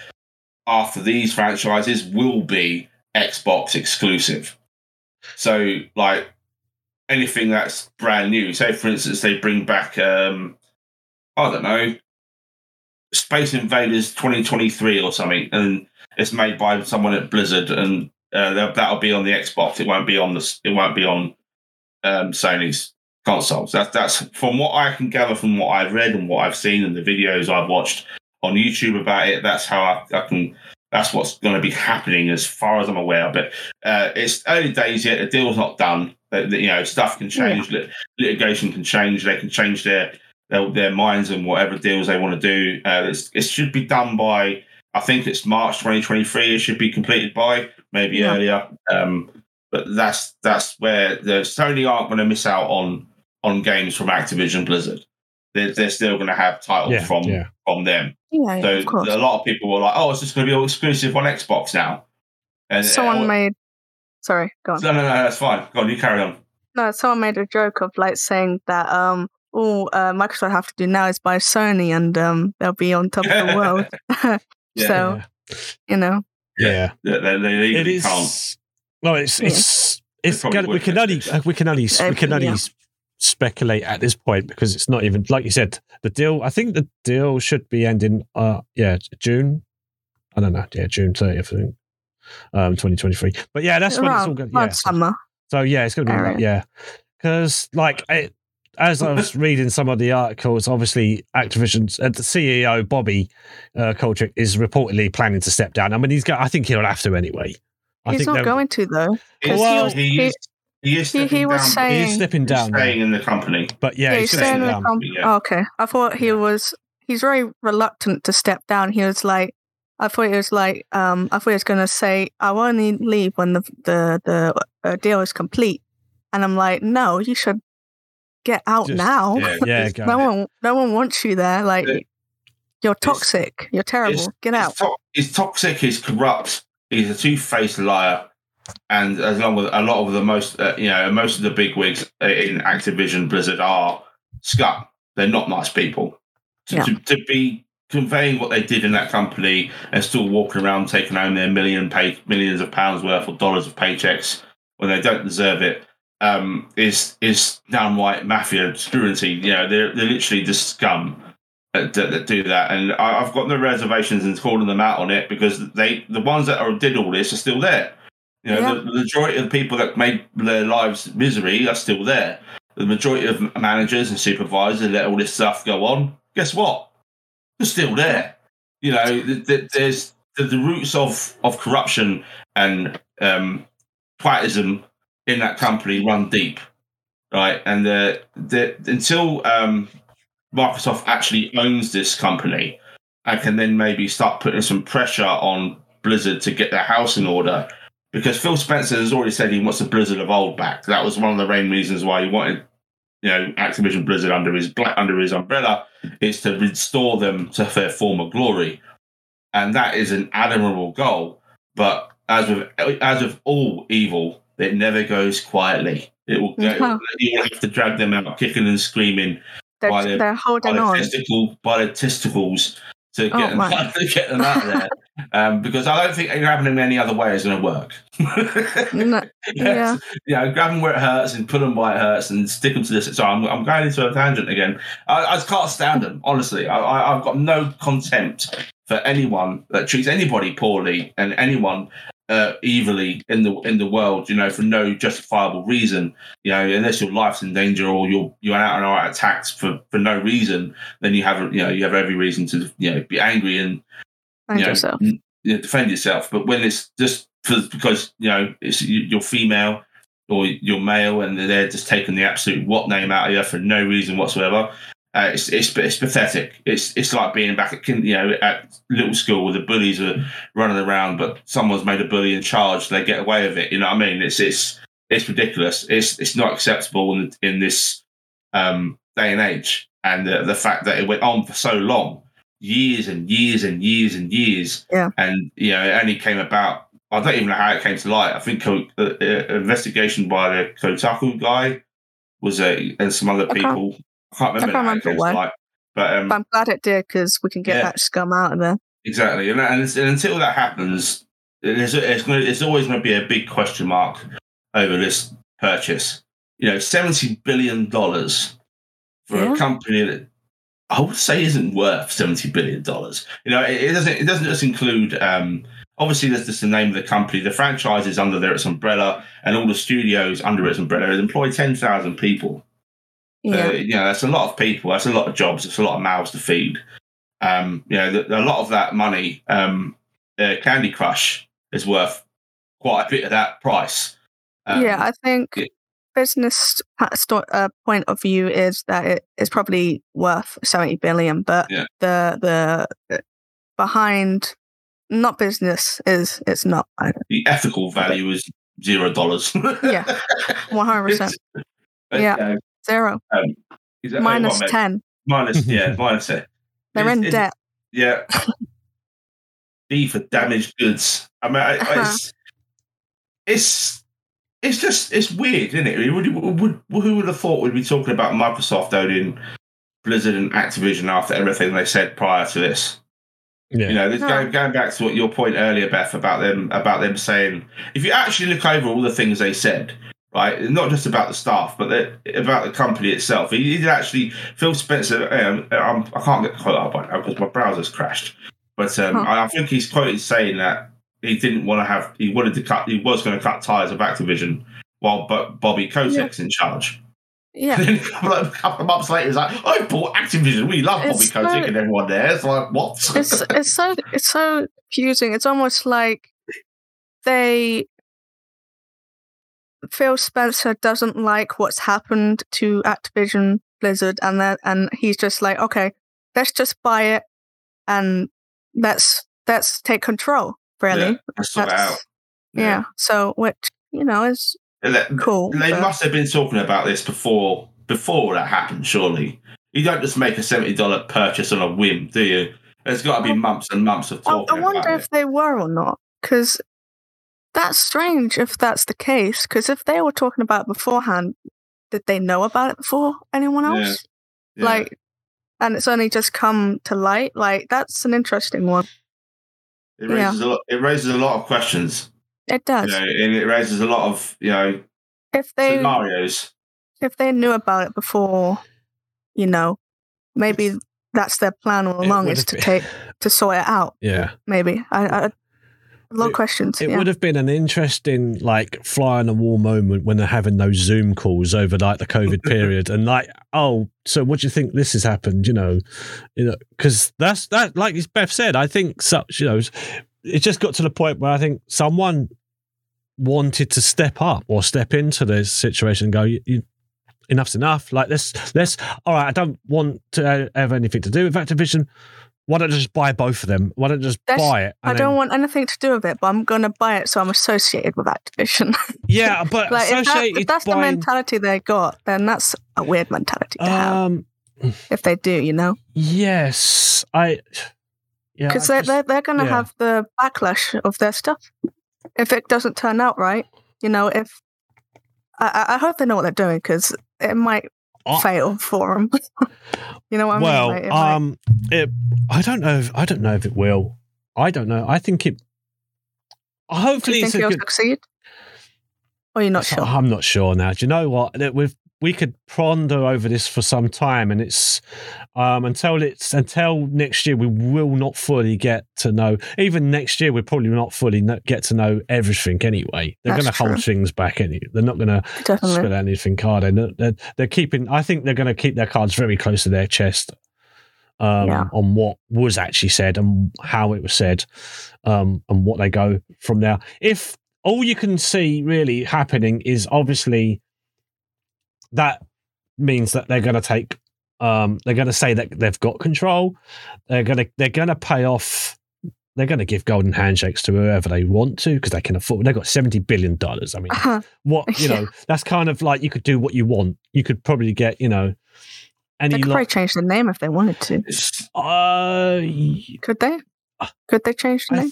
after these franchises will be Xbox exclusive. So, like anything that's brand new, say for instance, they bring back, um, I don't know, Space Invaders 2023 or something, and it's made by someone at Blizzard, and uh, that- that'll be on the Xbox. It won't be on the. It won't be on um, Sony's consoles. That's that's from what I can gather from what I've read and what I've seen and the videos I've watched on YouTube about it. That's how I, I can. That's what's going to be happening as far as I'm aware. But uh, it's early days yet. The deal's not done. But, you know, stuff can change. Lit- litigation can change. They can change their their, their minds and whatever deals they want to do. Uh, it's, it should be done by. I think it's March 2023. It should be completed by maybe Yeah. earlier. Um, but that's that's where the Sony aren't going to miss out on on games from Activision Blizzard. They're, they're still going to have titles Yeah, from yeah. from them. Yeah, yeah, So of course. a lot of people were like, "Oh, it's just going to be all exclusive on Xbox now." And Someone uh, made. Sorry, go on. No, no, no, that's fine. Go on, you carry on. No, someone made a joke of like saying that um all uh, Microsoft have to do now is buy Sony and um they'll be on top of the world. (laughs) Yeah. (laughs) So you know, yeah. They, they, they It legally is. can't. Well, it's Yeah. it's it's probably gonna, we can only we can only we can only yeah. speculate at this point because it's not even like you said the deal. I think the deal should be ending. Uh, yeah, June. I don't know. Yeah, June thirtieth. I think. Um, twenty twenty three. But yeah, that's when it's all around, going. around Yeah, summer. So yeah, it's going to be Area. yeah, because like it, as I was (laughs) reading some of the articles, obviously Activision's uh, the CEO Bobby uh, Kotick is reportedly planning to step down. I mean, he's got. I think he'll have to anyway. I He's think not going to though. He's, Well, he, he- is, he is he- he was down, saying- He's stepping he's down, staying in the company. but yeah, Yeah, he's he's staying in the down. com- Yeah. oh, okay. I thought he was he's very reluctant to step down. He was like, I thought it was like, um, I thought he was gonna say, I'll only leave when the the the uh, deal is complete, and I'm like, no, you should get out Just- now. Yeah, Yeah, (laughs) no ahead. one, no one wants you there. Like, Yeah. you're toxic. You're terrible. It's- Get out. He's, to- he's toxic. He's corrupt. He's a two-faced liar. And as long as a lot of the most, uh, you know, most of the big wigs in Activision Blizzard are scum. They're not nice people. To, Yeah. to, to be conveying what they did in that company and still walking around taking home their million pay, millions of pounds worth of dollars of paychecks when they don't deserve it um, is is downright mafia truancy. You know, they're they're literally just scum that, that, that do that, and I, I've got no reservations in calling them out on it because they the ones that are, did all this are still there. You know, Yeah. the, the majority of the people that made their lives misery are still there. The majority of managers and supervisors let all this stuff go on. Guess what? They're still there. You know, th- th- there's the, the roots of of corruption and um, in that company run deep, right? And the, the until um, Microsoft actually owns this company and can then maybe start putting some pressure on Blizzard to get their house in order. Because Phil Spencer has already said he wants the Blizzard of old back. That was one of the main reasons why he wanted, you know, Activision Blizzard under his black under his umbrella is to restore them to their former glory, and that is an admirable goal. But as with as with all evil, it never goes quietly. It will go. No. You will have to drag them out, kicking and screaming They're, by the- they're by holding the on. testicle by the testicles to get Oh, them (laughs) to get them out of there. um, because I don't think grabbing them any other way is going to work. No, (laughs) yeah. you know, grab them where it hurts and put them where it hurts and stick them to this. So I'm, I'm going into a tangent again. I, I just can't stand them, honestly. I, I, I've got no contempt for anyone that treats anybody poorly and anyone uh, evilly in the in the world. You know, for no justifiable reason. You know, unless your life's in danger or you're you're out and out attacked for, for no reason, then you have you know you have every reason to you know be angry and you know, yourself. n- defend yourself. But when it's just for, because you know it's you're female or you're male and they're just taking the absolute what name out of you for no reason whatsoever, uh, it's, it's it's pathetic. It's it's like being back at you know at little school where the bullies are running around, but someone's made a bully in charge, they get away with it. You know what I mean? It's it's it's ridiculous. It's it's not acceptable in in this um, day and age, and the, the fact that it went on for so long years and years and years and years. Yeah. And you know, it only came about. I don't even know how it came to light. I think co- uh, uh, investigation by the Kotaku guy was a and some other can't- people. I can't remember, I can't remember why. light. But um, But I'm glad it did because we can get Yeah. that scum out of there. Exactly, and, and, and until that happens, there's, it's, gonna, it's always going to be a big question mark over this purchase. You know, seventy billion dollars for Yeah. a company that I would say isn't worth seventy billion dollars. You know, it, it doesn't. It doesn't just include. Um, obviously, there's just the name of the company. The franchise is under there, its umbrella, and all the studios under its umbrella. It employ ten thousand people. Yeah. Uh, you know, that's a lot of people. That's a lot of jobs. It's a lot of mouths to feed. Um, you know, the, a lot of that money, um, uh, Candy Crush is worth quite a bit of that price. Um, yeah, I think business uh, point of view is that it is probably worth 70 billion, but Yeah. the the uh, behind not business is it's not. The ethical value is zero dollars. Yeah, (laughs) 100%. Yeah. Zero. Is that- Minus what, mate? 10. Minus, (laughs) yeah, minus it. They're in It's- debt. Yeah. D for damaged goods. I mean, I, Uh-huh. it's it's it's just it's weird, isn't it? Would, would, would, who would have thought we'd be talking about Microsoft owning Blizzard and Activision after everything they said prior to this? Yeah. You know, this, Huh. going, going back to what your point earlier, Beth, about them about them saying, if you actually look over all the things they said, right, not just about the staff, but the, about the company itself, he, did actually. Phil Spencer, um, um, I can't get the quote up right now because my browser's crashed, but um, Huh. I, I think he's quoted saying that he didn't want to have, he wanted to cut, he was going to cut ties of Activision while Bo- Bobby Kotick's in charge. Yeah. Then (laughs) a couple of- a couple of months later, he's like, I bought Activision. We love Bobby It's Kotick and everyone there. It's like, what? it's it's so it's so confusing. It's almost like they Phil Spencer doesn't like what's happened to Activision Blizzard, and that and he's just like, okay, let's just buy it and let's let's take control. Really, Yeah, it That's- out. yeah. So which you know is they- cool. They but- must have been talking about this before before that happened, surely. You don't just make a seventy dollar purchase on a whim, do you? There's got to be months and months of I, talking I wonder if they were or not, because that's strange if that's the case. Because if they were talking about it beforehand, did they know about it before anyone else? it. Yeah. Like, and it's only just come to light. Like, that's an interesting one. it raises a lot. It raises a lot of questions. It You does. know, and it raises a lot of you know if they scenarios. if they knew about it before, you know, maybe that's their plan all along is to been- take to sort it out. (laughs) Yeah. Maybe I, I a lot of It- questions. It yeah. would have been an interesting, like, fly on the wall moment when they're having those Zoom calls over like the COVID (laughs) period, and like, oh, so what do you think this has happened? You know, you know, because that's that. Like as Beth said, I think such. You know, it just got to the point where I think someone wanted to step up or step into this situation and go, you, you, enough's enough. Like, let's let's. All right, I don't want to uh, have anything to do with Activision. Why don't I just buy both of them? Why don't I just That's- buy it? I don't then- want anything to do with it, but I'm gonna buy it, so I'm associated with Activision. (laughs) Yeah, but like if, that, if that's the mentality they got, then that's a weird mentality to have. Um. If they do, you know, Yes, I. Yeah, because they're, they're they're gonna yeah. have the backlash of their stuff if it doesn't turn out right. You know, if I, I I hope they know what they're doing because it might I- fail for them. (laughs) you know what I well, mean? Like, it might- um, it, I don't know. If, I don't know if it will. I don't know. I think it. do Hopefully, you think it'll good. succeed? Or you're not (laughs) sure? I'm not sure now. Do you know what? We've we could ponder over this for some time, and it's um, until it's until next year we will not fully get to know. Even next year, we're probably not fully kn- get to know everything anyway. They're going to hold things back. Any, they're not going to spill anything card. They're, they're, they're keeping. I think they're going to keep their cards very close to their chest. Um, Yeah. on what was actually said and how it was said, um, and what they go from there. If all you can see really happening is obviously that means that they're going to take, um, they're going to say that they've got control. They're going to they're going to pay off. They're going to give golden handshakes to whoever they want to because they can afford. They've got seventy billion dollars. I mean, what (laughs) you Yeah. know that's kind of like you could do what you want you could probably get you know they any could lot probably change the name if they wanted to. Uh Could they? Could they change the I name?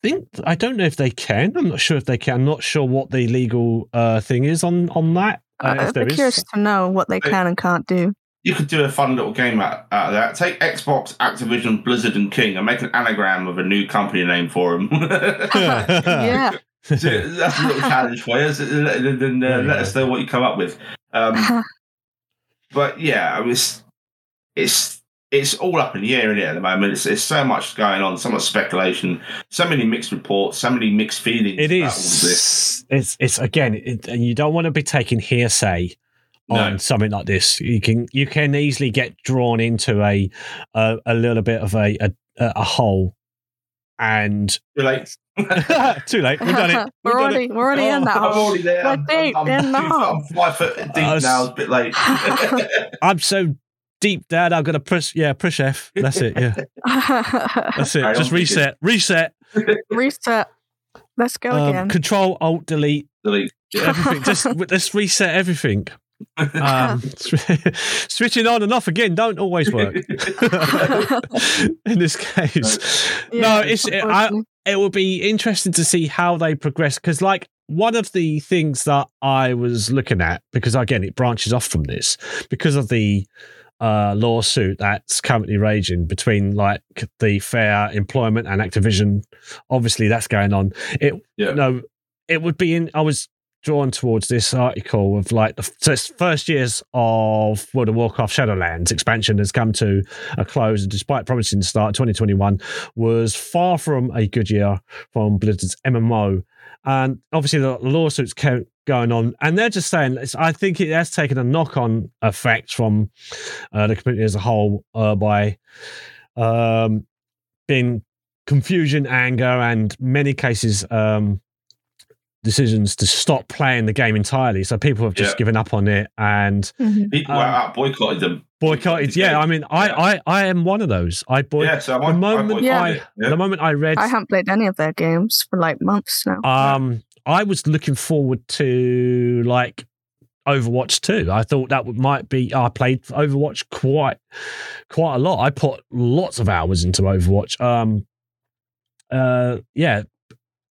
think i don't know if they can i'm not sure if they can i'm not sure what the legal uh thing is on on that uh, I'd there be is. curious to know what they can and can't do. you could do a fun little game out, out of that. Take Xbox, Activision, Blizzard, and King, and make an anagram of a new company name for them. (laughs) yeah. (laughs) that's a little challenge for you. Then uh, There you let us know what you come up with. Um, (laughs) but yeah, I was. It's it's all up in the air in it at the moment. It's, it's so much going on, so much speculation, so many mixed reports, so many mixed feelings. it about all of this. it's it's again it, and you don't want to be taking hearsay on No. something like this you can you can easily get drawn into a a, a little bit of a a, a hole and (laughs) Too late. (laughs) too late we've done it We've we're done already it. we're already in Oh, that I'm hole. already there. We're I'm, deep I'm, in the I'm, hole. I'm five foot deep Uh, (laughs) now. It's a bit late. I'm so deep down. I'm gonna push. Yeah, push F. That's it. Yeah, (laughs) that's it. Just reset. Reset. Reset. Let's go Um, again. control Alt Delete Delete. Yeah. (laughs) everything. Just let's reset everything. Um, (laughs) switching on and off again don't always work. In this case, no, it's I, it will be interesting to see how they progress because like one of the things that i was looking at because again it branches off from this because of the uh, lawsuit that's currently raging between like the fair employment and activision obviously that's going on it Yeah. no it would be in i was drawn towards this article of like the so first years of World of Warcraft Shadowlands expansion has come to a close, and despite promising to start 2021, was far from a good year from Blizzard's MMO. And obviously, the lawsuits kept going on, and they're just saying, I think it has taken a knock on effect from uh, the community as a whole uh, by um, being confusion, anger, and many cases. Um, decisions to stop playing the game entirely. So people have just Yeah. given up on it and Mhm. People Um, were out boycotted them. boycotted. the Yeah. I mean, I, Yeah. I, I am one of those. I boy. yeah, so the moment boycotted Yeah. I. Yeah. the moment I read, I haven't played any of their games for like months now. um, I was looking forward to like Overwatch 2. I thought that would, might be. I played Overwatch quite, quite a lot. I put lots of hours into Overwatch. Um, uh, yeah,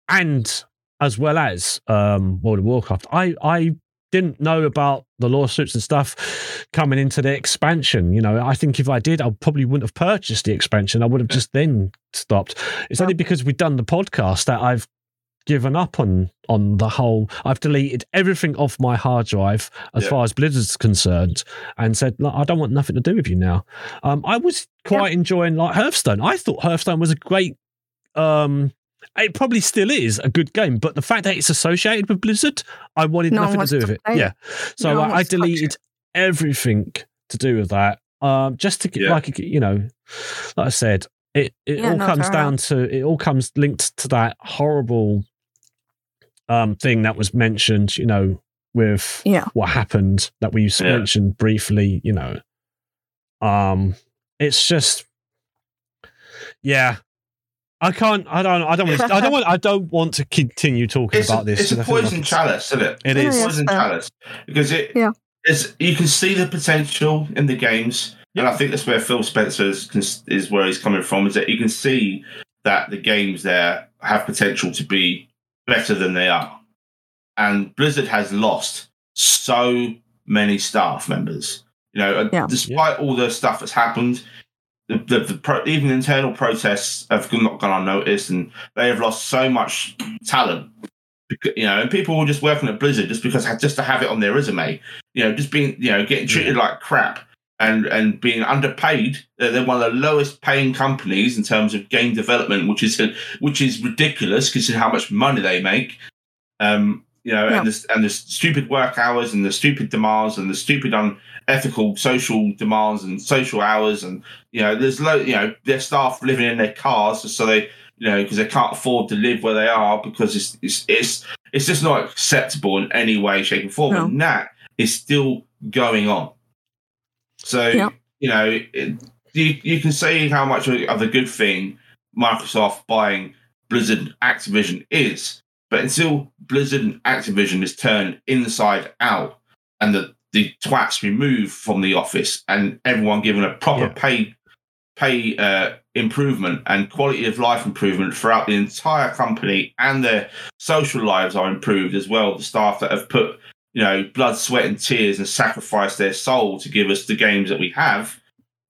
and as well as um, World of Warcraft. I I didn't know about the lawsuits and stuff coming into the expansion. You know, I think if I did, I probably wouldn't have purchased the expansion. I would have just then stopped. It's only because we've done the podcast that I've given up on on the whole. I've deleted everything off my hard drive as Yeah. far as Blizzard's concerned, and said, "Look, I don't want nothing to do with you now." Um, I was quite enjoying like Hearthstone. I thought Hearthstone was a great. Um, it probably still is a good game, but the fact that it's associated with Blizzard, I wanted No nothing to do to with it. play. Yeah, so No I, I wants to touch deleted everything to do with that. Um, just to get Yeah. like you know, like I said, it it Yeah, all no, comes fair down to it all comes linked to that horrible um thing that was mentioned. You know, with Yeah. what happened that we Yeah. mentioned briefly. You know, um, it's just yeah. I can't. I don't. I don't. Want to, I don't want. I don't want to continue talking It's about a, this. it's a because I feel poison like chalice, isn't it? It oh, Yeah, is. poison chalice because it Yeah. it's you can see the potential in the games, and I think that's where Phil Spencer is, is where he's coming from. Is that you can see that the games there have potential to be better than they are, and Blizzard has lost so many staff members. You know, uh, Yeah. despite all the stuff that's happened. The, the, the pro, even internal protests have not gone unnoticed, and they have lost so much talent Becau- you know, and people were just working at Blizzard just because just to have it on their resume. You know, just being you know getting treated like crap and and being underpaid. Uh, they're one of the lowest paying companies in terms of game development, which is which is ridiculous considering how much money they make. Um, you know, Yeah. and the and the stupid work hours and the stupid demands and the stupid unethical social demands and social hours and you know, there's low, you know their staff living in their cars so they you know because they can't afford to live where they are because it's it's it's it's just not acceptable in any way, shape, or form. No. And that is still going on. So Yeah. you know, it, you you can say how much of a good thing Microsoft buying Blizzard Activision is, but until Blizzard and Activision is turned inside out and the the twats removed from the office and everyone given a proper Yeah. pay pay uh, improvement and quality of life improvement throughout the entire company and their social lives are improved as well. The staff that have put you know blood, sweat, and tears and sacrificed their soul to give us the games that we have.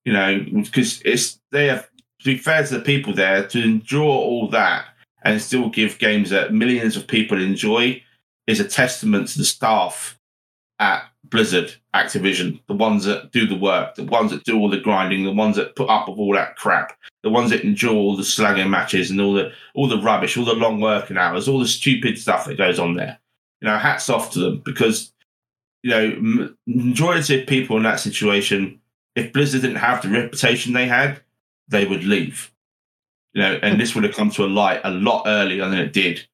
You know, because it's they have to be fair to the people there to endure all that and still give games that millions of people enjoy is a testament to the staff at Blizzard, Activision, the ones that do the work, the ones that do all the grinding, the ones that put up with all that crap, the ones that endure all the slagging matches and all the all the rubbish, all the long working hours, all the stupid stuff that goes on there. You know, hats off to them because you know majority of people in that situation, if Blizzard didn't have the reputation they had, they would leave. You know, and this would have come to a light a lot earlier than it did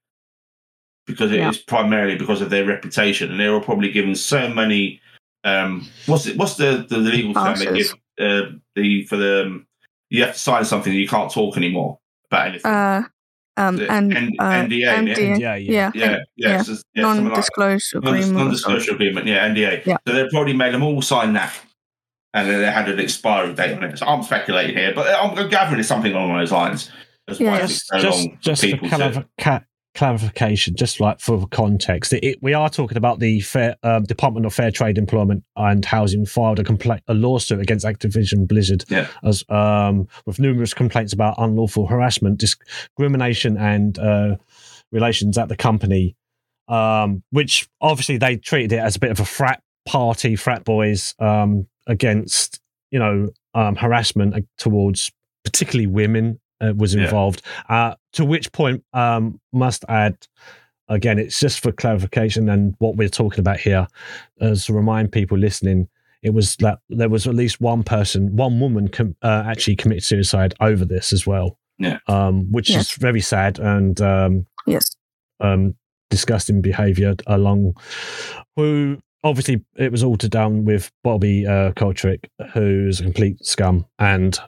because it is Yeah. primarily because of their reputation, and they were probably given so many. Um, what's it, what's the, the legal term they give uh, the for the um, you have to sign something you can't talk anymore about anything. Uh, um, The and N- uh, NDA, yeah. NDA, Yeah, yeah. yeah, yeah, yeah, yeah. so- yeah, something like that. non-disclosure agreement. non-disclosure agreement, yeah, NDA. Yeah. So they probably made them all sign that, and then they had an expiry date on it. So I'm speculating here, but I'm gathering it's something along those lines. That's Yeah. it just takes so just long just for people to- clarifi- ca- clarification, just like for context, it, we are talking about the fair, um, Department of Fair Trade, Employment and Housing filed a complaint, a lawsuit against Activision Blizzard, Yeah. as um, with numerous complaints about unlawful harassment, discrimination, and uh, relations at the company, um, which obviously they treated it as a bit of a frat party, frat boys um, against you know um, harassment towards particularly women uh, was Yeah. involved. Uh, to which point, um, must add again, it's just for clarification and what we're talking about here, as to remind people listening. It was that there was at least one person, one woman, com- uh, actually committed suicide over this as well. Yeah. um, which Yes. is very sad and um, Yes. um, disgusting behaviour along. Who obviously it was all to done with Bobby uh, Kotick, who's a complete scum, and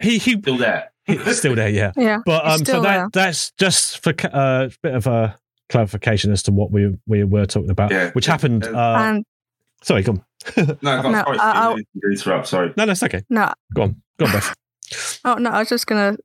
he he Still there. He's (laughs) still there, yeah. Yeah. But um, so that there. that's just for ca- uh, a bit of a clarification as to what we we were talking about, Yeah. which happened. Uh, Uh, and sorry, go on. (laughs) No, go on, No, sorry, I- Steve, I'll- interrupt. Sorry. No, that's okay. no, Go on, go on, Beth. (laughs) oh no, I was just gonna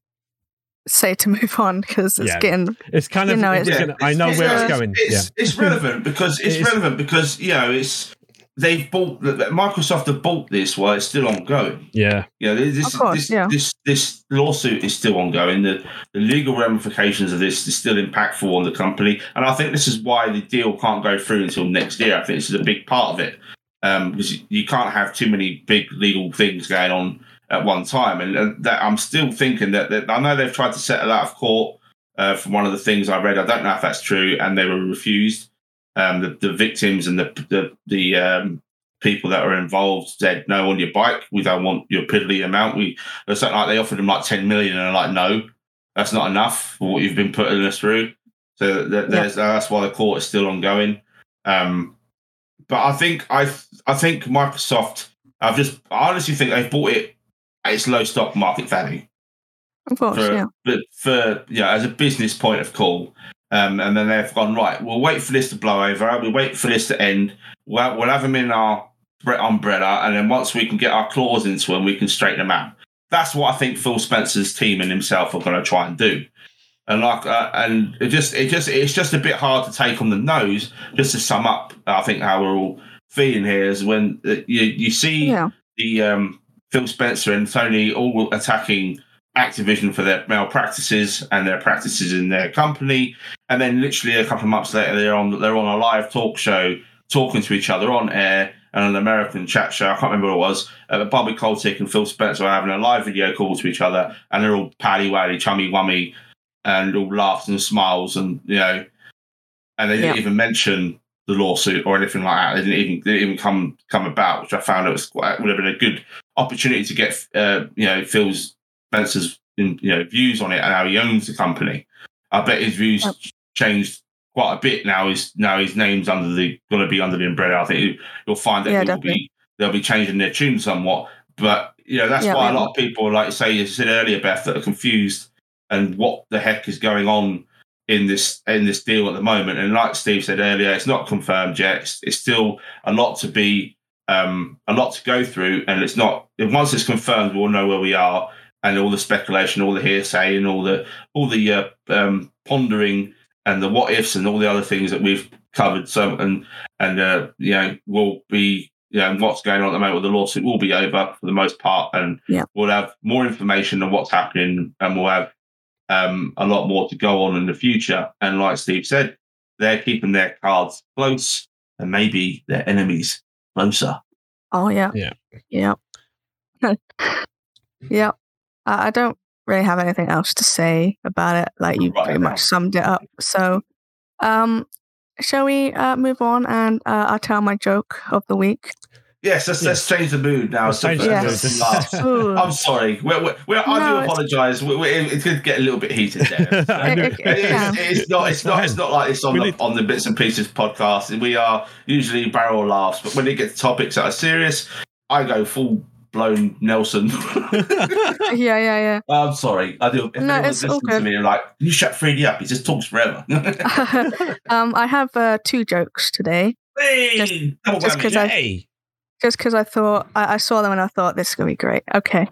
say to move on because it's Yeah. getting It's kind You of. know, it's it's- gonna- I know it's- where it's it's- going. It's, yeah. it's relevant because it's It is. relevant because you know it's they've bought Microsoft have bought this while it's still ongoing. Yeah. You know, this Of course, this, yeah. this this lawsuit is still ongoing. The the legal ramifications of this is still impactful on the company, and I think this is why the deal can't go through until next year. I think this is a big part of it um, because you can't have too many big legal things going on at one time. And, and that I'm still thinking that, that I know they've tried to settle out of court. Uh, from one of the things I read, I don't know if that's true, and they were refused. Um, the, the victims and the the, the um, people that are involved said no on your bike. We don't want your piddly amount. We it's something like they offered them like ten million, and they're like, no, that's not enough for what you've been putting us through. So there's, that's why the court is still ongoing. Um, but I think I I think Microsoft. I've just I honestly think they've bought it at its low stock market value of course, for, yeah. but for yeah, as a business point of call. Um, and then they've gone right. We'll wait for this to blow over. We'll wait for this to end. We'll, we'll have them in our umbrella, and then once we can get our claws into them, we can straighten them out. That's what I think Phil Spencer's team and himself are going to try and do. And like, uh, and it just, it just, it's just a bit hard to take on the nose. Just to sum up, I think how we're all feeling here is when uh, you you see Yeah. the um, Phil Spencer and Tony all attacking Activision for their malpractices and their practices in their company, and then literally a couple of months later they're on they're on a live talk show talking to each other on air and an American chat show. I can't remember what it was. Uh, Bobby Kotick and Phil Spencer are having a live video call to each other, and they're all paddy waddy, chummy wummy, and all laughs and smiles, and you know, and they didn't Yeah. even mention the lawsuit or anything like that. They didn't even they didn't even come come about, which I found it was quite would have been a good opportunity to get uh, you know Phil's Spencer's you know views on it and how he owns the company. I bet his views Yep. changed quite a bit now. His now his name's under the going to be under the umbrella. I think you- you'll find that Yeah, he will be they'll be changing their tune somewhat. But you know that's Yeah, why a lot of people, like you say, you said earlier, Beth, that are confused and what the heck is going on in this in this deal at the moment. And like Steve said earlier, it's not confirmed yet. It's, it's still a lot to be um, a lot to go through, and it's not. Once it's confirmed, we'll know where we are, and all the speculation, all the hearsay, and all the all the uh, um, pondering and the what ifs and all the other things that we've covered. So and and uh, you know will be. You know, what's going on at the moment with the lawsuit will be over for the most part, and Yeah. we'll have more information on what's happening, and we'll have um, a lot more to go on in the future. And like Steve said, they're keeping their cards close and maybe their enemies closer. Oh yeah. Yeah. Yeah. (laughs) yeah. I I don't really have anything else to say about it. Like you Right pretty now. much summed it up. So, um, shall we uh, move on and uh, I'll tell my joke of the week. Yes, let's, let's change the mood now. So change the let's mood. laugh. Ooh. I'm sorry. We're, we're, we're, I No, do it's- apologise. We, we, it could get a little bit heated there. (laughs) I It- it- It is, it's not. It's not. It's not like this on We the on the bits and pieces podcast. We are usually barrel laughs, but when it gets to topics that are serious, I go full blown Nelson. (laughs) yeah, yeah, yeah. I'm sorry. I do. If No, it's all listening to me, like, Can you shut Freedy up. He just talks forever. (laughs) um, I have uh, two jokes today, hey, just whammy. 'cause I- just because I thought I, I saw them and I thought this is gonna be great. Okay.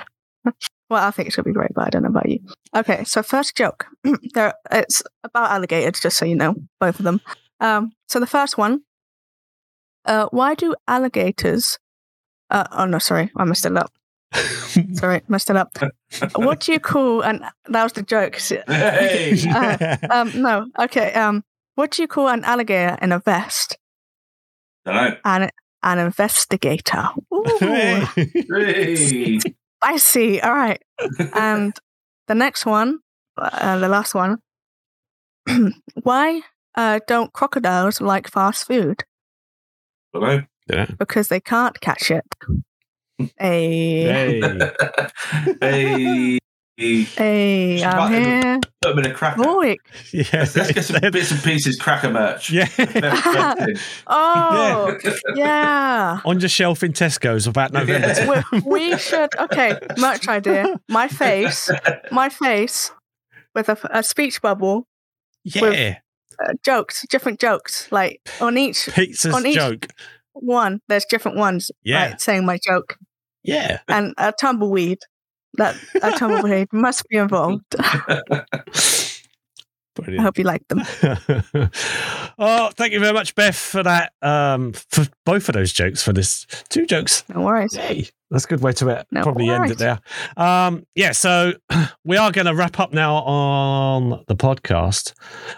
(laughs) Well, I think it's gonna be great, but I don't know about you. Okay, so first joke. (clears throat) there, it's about alligators, just so you know, both of them. Um, so the first one. Uh, why do alligators? Uh, oh no, sorry, I messed it up. (laughs) Sorry, messed it up. (laughs) what do you call? And that was the joke. (laughs) Hey. Uh, um, no, okay. Um, what do you call an alligator in a vest? Don't know. An an investigator. Ooh. Hey. Hey. spicy. All right. And the next one, uh, the last one. (clears throat) Why uh, don't crocodiles like fast food? Don't know. Yeah. Because they can't catch it. A Hey. hey. (laughs) Hey, Should I'm here. Put them in a cracker. Boy. Yeah. Let's, let's get some bits and pieces cracker merch. yeah. (laughs) Oh, yeah. On your shelf in Tesco's about November. Yeah. we, (laughs) we should. Okay, merch idea. My face, my face, with a, a speech bubble, Yeah. uh, jokes, different jokes. Like on each Pizza's on each- joke. One, there's different ones. Yeah. Right, saying my joke, Yeah. and a tumbleweed. That a tumbleweed (laughs) must be involved. (laughs) I hope you like them. (laughs) oh, thank you very much, Beth, for that. Um, for both of those jokes. For this two jokes. No worries. Yay. That's a good way to uh, No probably end it there. Um, yeah, so (clears throat) we are going to wrap up now on the podcast.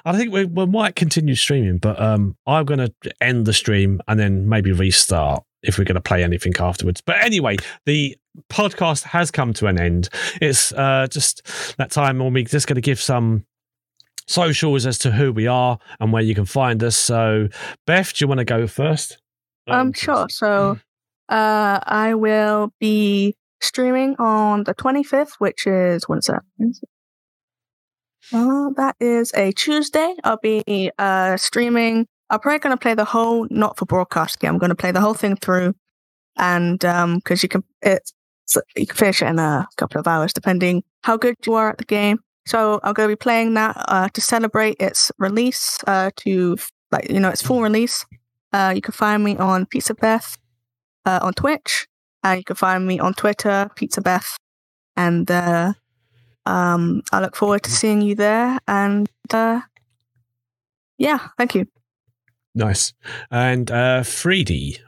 I think we, we might continue streaming, but um, I'm going to end the stream and then maybe restart if we're going to play anything afterwards. But anyway, the podcast has come to an end. It's uh, just that time when we're just going to give some socials as to who we are and where you can find us. So, Beth, do you want to go first? Um, sure. So, uh, I will be streaming on the 25th, which is when's that? Uh, that is a Tuesday. I'll be uh streaming. I'm probably going to play the whole not for broadcast game. I'm going to play the whole thing through, and um, because you can it's you can finish it in a couple of hours depending how good you are at the game. So I'm going to be playing that uh, to celebrate its release. Uh, to like you know its full release. Uh, you can find me on Pizza Beth uh, on Twitch. And you can find me on Twitter, Pizza Beth, and uh, um, I look forward to seeing you there. And uh, yeah, thank you. Nice. And uh Freedy.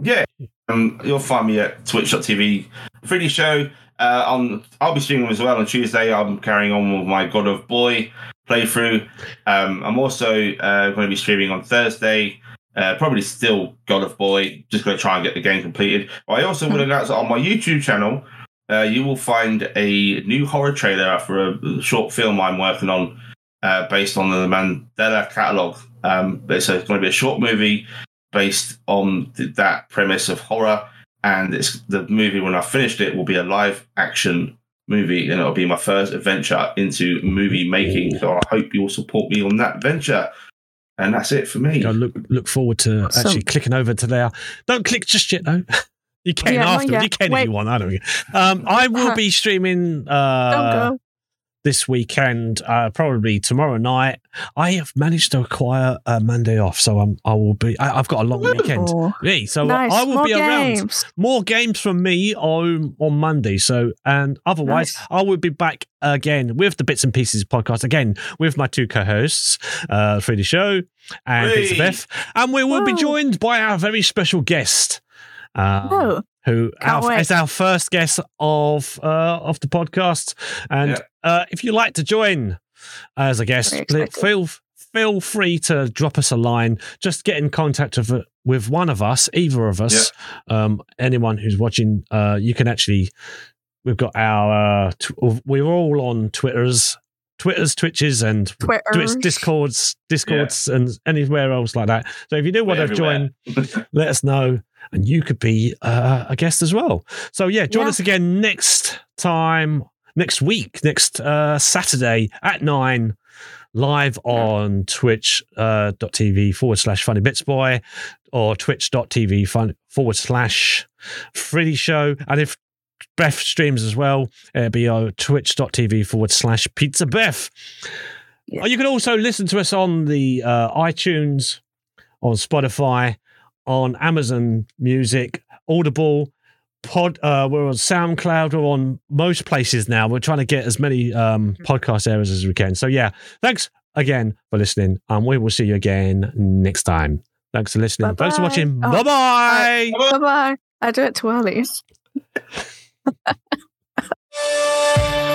Yeah, um, you'll find me at twitch.tv Freedy show. Uh, on I'll be streaming as well on Tuesday. I'm carrying on with my God of Boy playthrough. Um, I'm also uh, going to be streaming on Thursday. Uh, probably still God of Boy. Just going to try and get the game completed. I also will announce that on my YouTube channel. Uh, you will find a new horror trailer for a short film I'm working on, uh, based on the Mandela Catalogue. Um, it's, it's going to be a short movie based on th- that premise of horror. And it's the movie when I finished it will be a live action movie, and it'll be my first adventure into movie making. So I hope you'll support me on that venture. And that's it for me. I look look forward to Awesome. actually clicking over to there. Don't click just yet though. (laughs) You can Yeah, not afterwards. yet. You can if Wait. you want. I don't. care. Um, I will be streaming Don't uh, go. This weekend, uh, probably tomorrow night. I have managed to acquire a Monday off, so I'm. I will be. I, I've got a long weekend. Ooh, Me, so nice. I will More be around. more games from me on on Monday. So and otherwise, Nice. I will be back again with the bits and pieces podcast again with my two co-hosts, uh, Freedy Show and Pizza Hey. Beth, and we will be joined by our very special guest. Um, Oh, who our, is our first guest of uh, of the podcast. And Yeah. uh, if you'd like to join as a guest, Very pl- excited. feel feel free to drop us a line. Just get in contact with with one of us, either of us, um, anyone who's watching. Uh, you can actually. We've got our. Uh, tw- we're all on Twitters. Twitters, Twitches, and Twitter. Twitch, Discords, Discords, and anywhere else like that. So if you do want We're to join, (laughs) let us know and you could be uh, a guest as well so yeah join Yeah. us again next time next week next uh, saturday at 9 live on twitch uh, tv forward slash funny bits boy or twitch.tv fun, forward slash freedy show and if beth streams as well it'll be uh, twitch.tv forward slash pizza beth Yeah. Uh, you can also listen to us on the uh, itunes on spotify on Amazon Music, Audible, Pod. Uh, we're on SoundCloud. We're on most places now. We're trying to get as many um, podcast areas as we can. So yeah, thanks again for listening, and we will see you again next time. Thanks for listening. Thanks for watching. Oh, bye bye. Bye bye. I do it too early. (laughs)